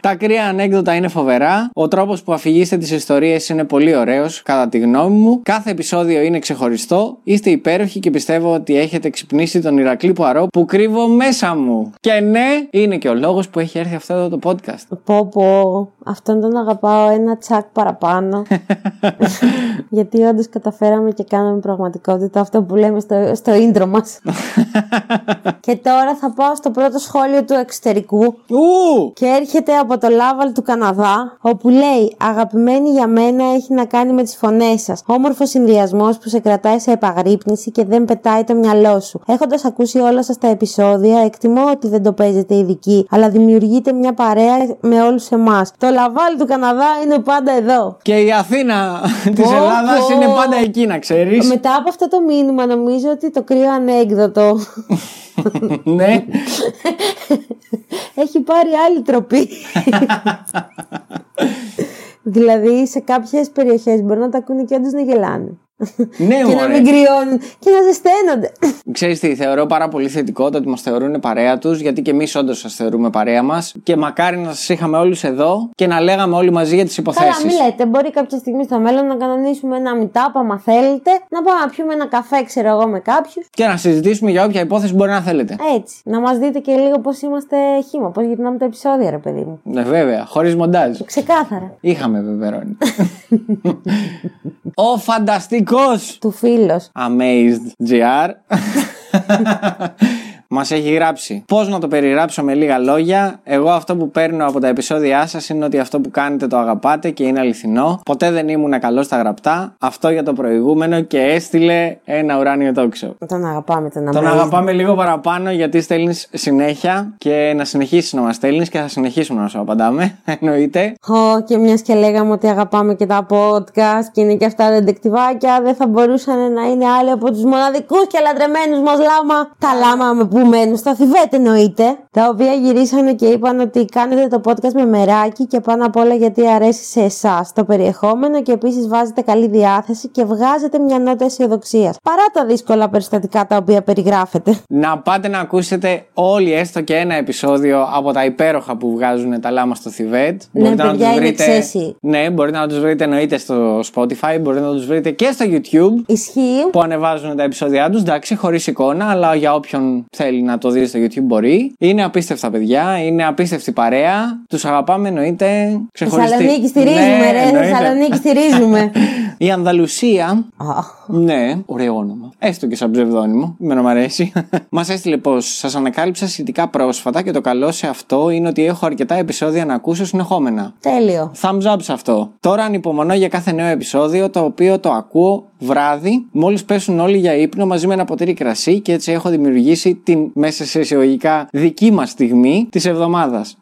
Τα κρύα ανέκδοτα είναι φοβερά. Ο τρόπος που αφηγείστε τις ιστορίες είναι πολύ ωραίος, κατά τη γνώμη μου. Κάθε επεισόδιο είναι ξεχωριστό. Είστε υπέροχοι και πιστεύω ότι έχετε ξυπνήσει τον Ηρακλή Πουαρό που κρύβω μέσα μου. Και ναι, είναι και ο λόγος που έχει έρθει αυτό εδώ το podcast. πω πω, αυτόν τον αγαπάω ένα τσακ παραπάνω. γιατί όντως καταφέραμε και κάναμε πραγματικότητα αυτό που λέμε στο, στο intro μας. και τώρα θα πάω στο πρώτο σχόλιο του εξωτερικού Ου! και έρχεται από το Λάβαλ του Καναδά, όπου λέει Αγαπημένη για μένα έχει να κάνει με τις φωνές σας. Όμορφος συνδυασμός που σε κρατάει σε επαγρύπνηση και δεν πετάει το μυαλό σου. Έχοντας ακούσει όλα σας τα επεισόδια, εκτιμώ ότι δεν το παίζετε ειδική, αλλά δημιουργείτε μια παρέα με όλους εμάς. Το Λαβάλ του Καναδά είναι πάντα εδώ. Και η Αθήνα της Πω, Ελλάδας πω. είναι πάντα εκεί, να ξέρεις. Μετά από αυτό το μήνυμα, νομίζω ότι το κρύο ανέκδοτο ναι. έχει πάρει άλλη τροπή. δηλαδή σε κάποιες περιοχές μπορεί να τα ακούνε και όντως να γελάνε. Ναι, και να μωρέ. μην κρυώνουν και να ζεσταίνονται. Ξέρεις τι, θεωρώ πάρα πολύ θετικό το ότι μας θεωρούν παρέα τους, γιατί και εμείς όντως σας θεωρούμε παρέα μας και μακάρι να σας είχαμε όλους εδώ και να λέγαμε όλοι μαζί για τις Καλά, υποθέσεις. μην λέτε. Μπορεί κάποια στιγμή στο μέλλον να κανονίσουμε ένα meetup, άμα θέλετε. Να πάμε να πιούμε ένα καφέ, ξέρω εγώ, με κάποιους. Και να συζητήσουμε για όποια υπόθεση μπορεί να θέλετε. Έτσι. Να μας δείτε και λίγο πώς είμαστε χήμα, πώς γυρνάμε τα επεισόδια, ρε παιδί μου. Ναι, βέβαια, χωρίς μοντάζ. Ξεκάθαρα. Είχαμε βεβαιρώνει. Ο φανταστικός Του φίλος. Amazed GR Μας έχει γράψει. Πώς να το περιγράψω με λίγα λόγια. Εγώ αυτό που παίρνω από τα επεισόδια σας είναι ότι αυτό που κάνετε το αγαπάτε και είναι αληθινό. Ποτέ δεν ήμουν καλός στα γραπτά. Αυτό για το προηγούμενο και έστειλε ένα ουράνιο τόξο. Τον αγαπάμε τον Τον Amazed. αγαπάμε λίγο παραπάνω γιατί στέλνεις συνέχεια και να συνεχίσεις να μας στέλνεις και θα συνεχίσουμε να σου απαντάμε. Εννοείται. Ω, και μιας και λέγαμε ότι αγαπάμε και τα podcast και είναι και αυτά δεντεκτιβάκια, δεν θα μπορούσαν να είναι άλλοι από τους μοναδικούς και λατρεμένους μας λάμα. Τα λάμα με που μένουν στα Θιβέτ εννοείται. Τα οποία γυρίσανε και είπαν ότι κάνετε το podcast με μεράκι και πάνω απ' όλα γιατί αρέσει σε εσάς το περιεχόμενο και επίσης βάζετε καλή διάθεση και βγάζετε μια νότα αισιοδοξίας. Παρά τα δύσκολα περιστατικά τα οποία περιγράφετε. Να πάτε να ακούσετε όλοι έστω και ένα επεισόδιο από τα υπέροχα που βγάζουν τα λάμα στο Θιβέτ. Ναι, να παιδιά, τους είναι βρείτε. εξαίσιοι. Ναι, μπορείτε να τους βρείτε εννοείται στο Spotify, μπορείτε να τους βρείτε και στο YouTube Ισχύει. που ανεβάζουν τα επεισόδια τους. Εντάξει, χωρίς εικόνα, αλλά για όποιον θέλει να το δει στο YouTube μπορεί. Είναι απίστευτα παιδιά, είναι απίστευτη παρέα. Τους αγαπάμε, εννοείται. Ξεχωριστή. Θεσσαλονίκη στηρίζουμε, Ναι, ρε. εννοείται. Θεσσαλονίκη στηρίζουμε. Η Ανδαλουσία Αχ. ναι, ωραίο όνομα. Έστω και σαν ψευδόνυμο. Εμένα μου αρέσει. Μας έστειλε πως σας ανακάλυψα σχετικά πρόσφατα και το καλό σε αυτό είναι ότι έχω αρκετά επεισόδια να ακούσω συνεχόμενα. Τέλειο. Thumbs up σε αυτό. Τώρα ανυπομονώ για κάθε νέο επεισόδιο το οποίο το ακούω βράδυ, μόλις πέσουν όλοι για ύπνο μαζί με ένα ποτήρι κρασί και έτσι έχω δημιουργήσει την μέσα σε εισαγωγικά δική μας στιγμή της εβδομάδας.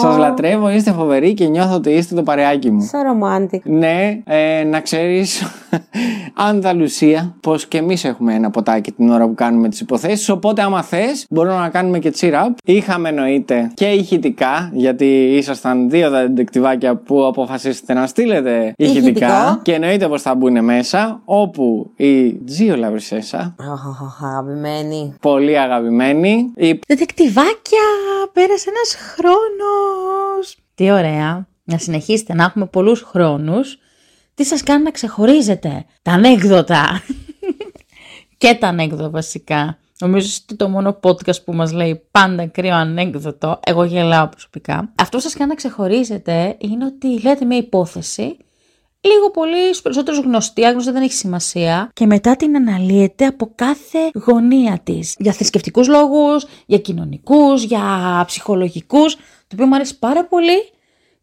Σας λατρεύω, είστε φοβεροί και νιώθω ότι είστε το παρεάκι μου. So romantic. Ναι, ε, να ξέρεις, Ανδαλουσία, πως και εμείς έχουμε ένα ποτάκι την ώρα που κάνουμε τις υποθέσεις. Οπότε, άμα θες, μπορούμε να κάνουμε και cheer up. Είχαμε εννοείται και ηχητικά, γιατί ήσασταν δύο τα δεντεκτιβάκια που αποφασίσετε να στείλετε ηχητικά. Ηχητικά. Και εννοείται πως θα μπουν μέσα, όπου η Τζίο Λαβρισέσα, Αχ, αγαπημένη. πολύ αγαπημένη, η Δετεκτιβάκια, πέρασε ένας χρόνος. Τι ωραία. να συνεχίσετε να έχουμε πολλούς χρόνους, τι σας κάνει να ξεχωρίζετε. Τα ανέκδοτα; και τα ανέκδοτα βασικά. Νομίζω ότι το μόνο podcast που μας λέει πάντα κρύο ανέκδοτο, εγώ γελάω προσωπικά. Αυτό που σας κάνει να ξεχωρίζετε είναι ότι λέτε μια υπόθεση λίγο πολύ στους περισσότερους γνωστή, άγνωστη δεν έχει σημασία και μετά την αναλύεται από κάθε γωνία της. Για θρησκευτικούς λόγους, για κοινωνικούς, για ψυχολογικούς, το οποίο μου αρέσει πάρα πολύ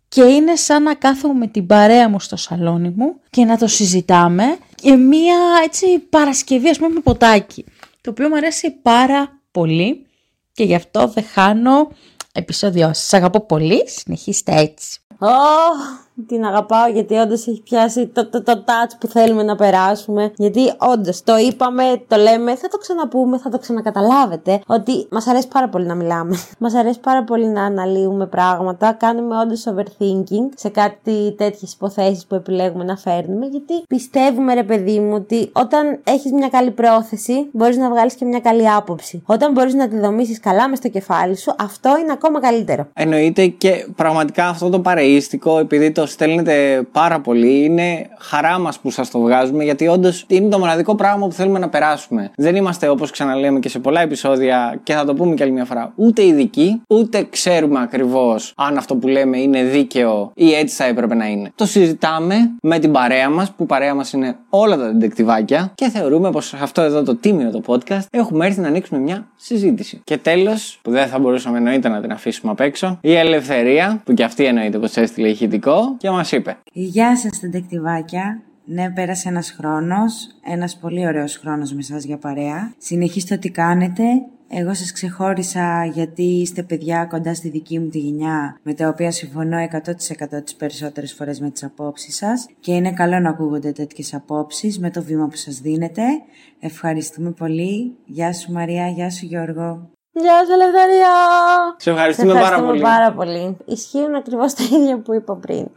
και είναι σαν να κάθομαι με την παρέα μου στο σαλόνι μου και να το συζητάμε και μία έτσι παρασκευή ας πούμε με ποτάκι, το οποίο μου αρέσει πάρα πολύ και γι' αυτό δεν χάνω επεισόδιο σας. Αγαπώ πολύ, συνεχίστε έτσι. Oh, την αγαπάω γιατί όντως έχει πιάσει το, το, το touch που θέλουμε να περάσουμε. Γιατί όντως το είπαμε, το λέμε, θα το ξαναπούμε, θα το ξανακαταλάβετε. Ότι μας αρέσει πάρα πολύ να μιλάμε. μας αρέσει πάρα πολύ να αναλύουμε πράγματα. Κάνουμε όντως overthinking σε κάτι τέτοιες υποθέσεις που επιλέγουμε να φέρνουμε. Γιατί πιστεύουμε, ρε παιδί μου, ότι όταν έχεις μια καλή πρόθεση, μπορείς να βγάλεις και μια καλή άποψη. Όταν μπορείς να τη δομήσεις καλά μες στο κεφάλι σου, αυτό είναι ακόμα καλύτερο. Εννοείται και πραγματικά αυτό το παρείστικο, επειδή το στέλνετε πάρα πολύ. Είναι χαρά μας που σας το βγάζουμε, γιατί όντως είναι το μοναδικό πράγμα που θέλουμε να περάσουμε. Δεν είμαστε όπως ξαναλέμε και σε πολλά επεισόδια, και θα το πούμε και άλλη μια φορά, ούτε ειδικοί, ούτε ξέρουμε ακριβώς αν αυτό που λέμε είναι δίκαιο ή έτσι θα έπρεπε να είναι. Το συζητάμε με την παρέα μας, που παρέα μας είναι όλα τα δεντεκτιβάκια, και θεωρούμε πως σε αυτό εδώ το τίμιο το podcast έχουμε έρθει να ανοίξουμε μια συζήτηση. Και τέλος, που δεν θα μπορούσαμε εννοείται να την αφήσουμε απ' έξω, η ελευθερία, που και αυτή εννοείται πως έστειλε ηχητικό, και μας είπε. Γεια σας τεντεκτιβάκια. Ναι, πέρασε ένας χρόνος, ένας πολύ ωραίος χρόνος με σας για παρέα. Συνεχίστε ό,τι κάνετε. Εγώ σας ξεχώρισα γιατί είστε παιδιά κοντά στη δική μου τη γενιά, με τα οποία συμφωνώ 100% τις περισσότερες φορές με τις απόψεις σας και είναι καλό να ακούγονται τέτοιες απόψεις με το βήμα που σας δίνετε. Ευχαριστούμε πολύ. Γεια σου Μαρία, γεια σου Γιώργο. Γεια σου, Ελευθερία! Σε ευχαριστούμε, πάρα πολύ. πάρα πολύ. Ισχύουν ακριβώς τα ίδια που είπα πριν.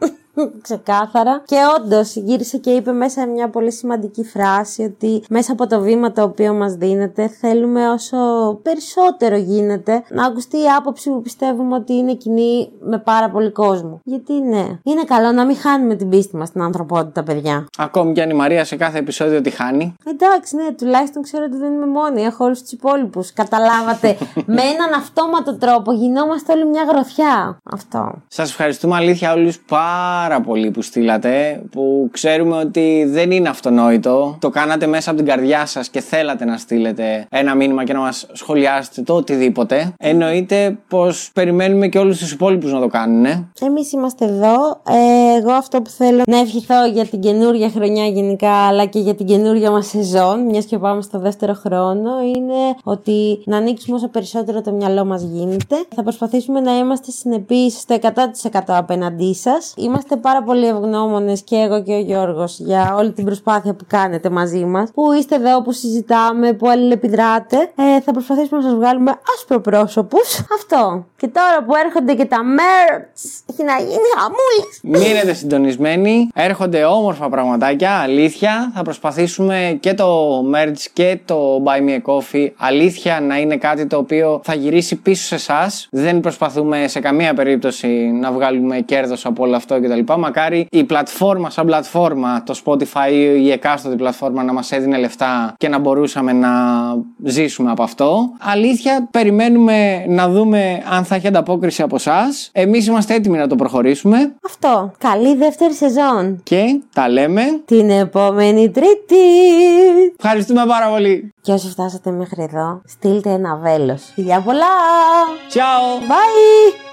Ξεκάθαρα. Και όντως γύρισε και είπε μέσα μια πολύ σημαντική φράση ότι μέσα από το βήμα το οποίο μας δίνεται θέλουμε όσο περισσότερο γίνεται να ακουστεί η άποψη που πιστεύουμε ότι είναι κοινή με πάρα πολύ κόσμο. Γιατί ναι, είναι καλό να μην χάνουμε την πίστη μας στην ανθρωπότητα, παιδιά. Ακόμη και αν η Μαρία σε κάθε επεισόδιο τη χάνει. Εντάξει, ναι, τουλάχιστον ξέρω ότι δεν είμαι μόνη. Έχω όλους τους υπόλοιπους. Καταλάβατε. με έναν αυτόματο τρόπο γινόμαστε όλοι μια γροθιά. Αυτό. Σας ευχαριστούμε αλήθεια όλους πάρα πάρα πολύ που στείλατε, που ξέρουμε ότι δεν είναι αυτονόητο. Το κάνατε μέσα από την καρδιά σας και θέλατε να στείλετε ένα μήνυμα και να μας σχολιάσετε το οτιδήποτε. Εννοείται πως περιμένουμε και όλους τους υπόλοιπους να το κάνουν. Εμείς είμαστε εδώ. Ε, εγώ αυτό που θέλω να ευχηθώ για την καινούργια χρονιά γενικά, αλλά και για την καινούργια μας σεζόν, μιας και πάμε στο δεύτερο χρόνο, είναι ότι να ανοίξουμε όσο περισσότερο το μυαλό μας γίνεται. Θα προσπαθήσουμε να είμαστε συνεπείς στο 100% απέναντί σας. Είμαστε Είμαστε πάρα πολύ ευγνώμονες και εγώ και ο Γιώργος για όλη την προσπάθεια που κάνετε μαζί μας. Που είστε εδώ, που συζητάμε, που αλληλεπιδράτε. Ε, θα προσπαθήσουμε να σας βγάλουμε πρόσωπους. Αυτό. Και τώρα που έρχονται και τα merch, έχει να γίνει χαμούλης. Μείνετε συντονισμένοι. Έρχονται όμορφα πραγματάκια. Αλήθεια. Θα προσπαθήσουμε και το merch και το buy me a coffee. Αλήθεια να είναι κάτι το οποίο θα γυρίσει πίσω σε εσάς. Δεν προσπαθούμε σε καμία περίπτωση να βγάλουμε κέρδος από όλο αυτό κτλ. Μακάρι η πλατφόρμα σαν πλατφόρμα, το Spotify ή η εκάστοτε πλατφόρμα να μας έδινε λεφτά και να μπορούσαμε να ζήσουμε από αυτό. Αλήθεια, περιμένουμε να δούμε αν θα έχει ανταπόκριση από εσάς. Εμείς είμαστε έτοιμοι να το προχωρήσουμε. Αυτό. Καλή δεύτερη σεζόν. Και τα λέμε την επόμενη Τρίτη. Ευχαριστούμε πάρα πολύ. Και όσοι φτάσατε μέχρι εδώ, στείλτε ένα βέλος. Φιλιά πολλά! Ciao! Bye!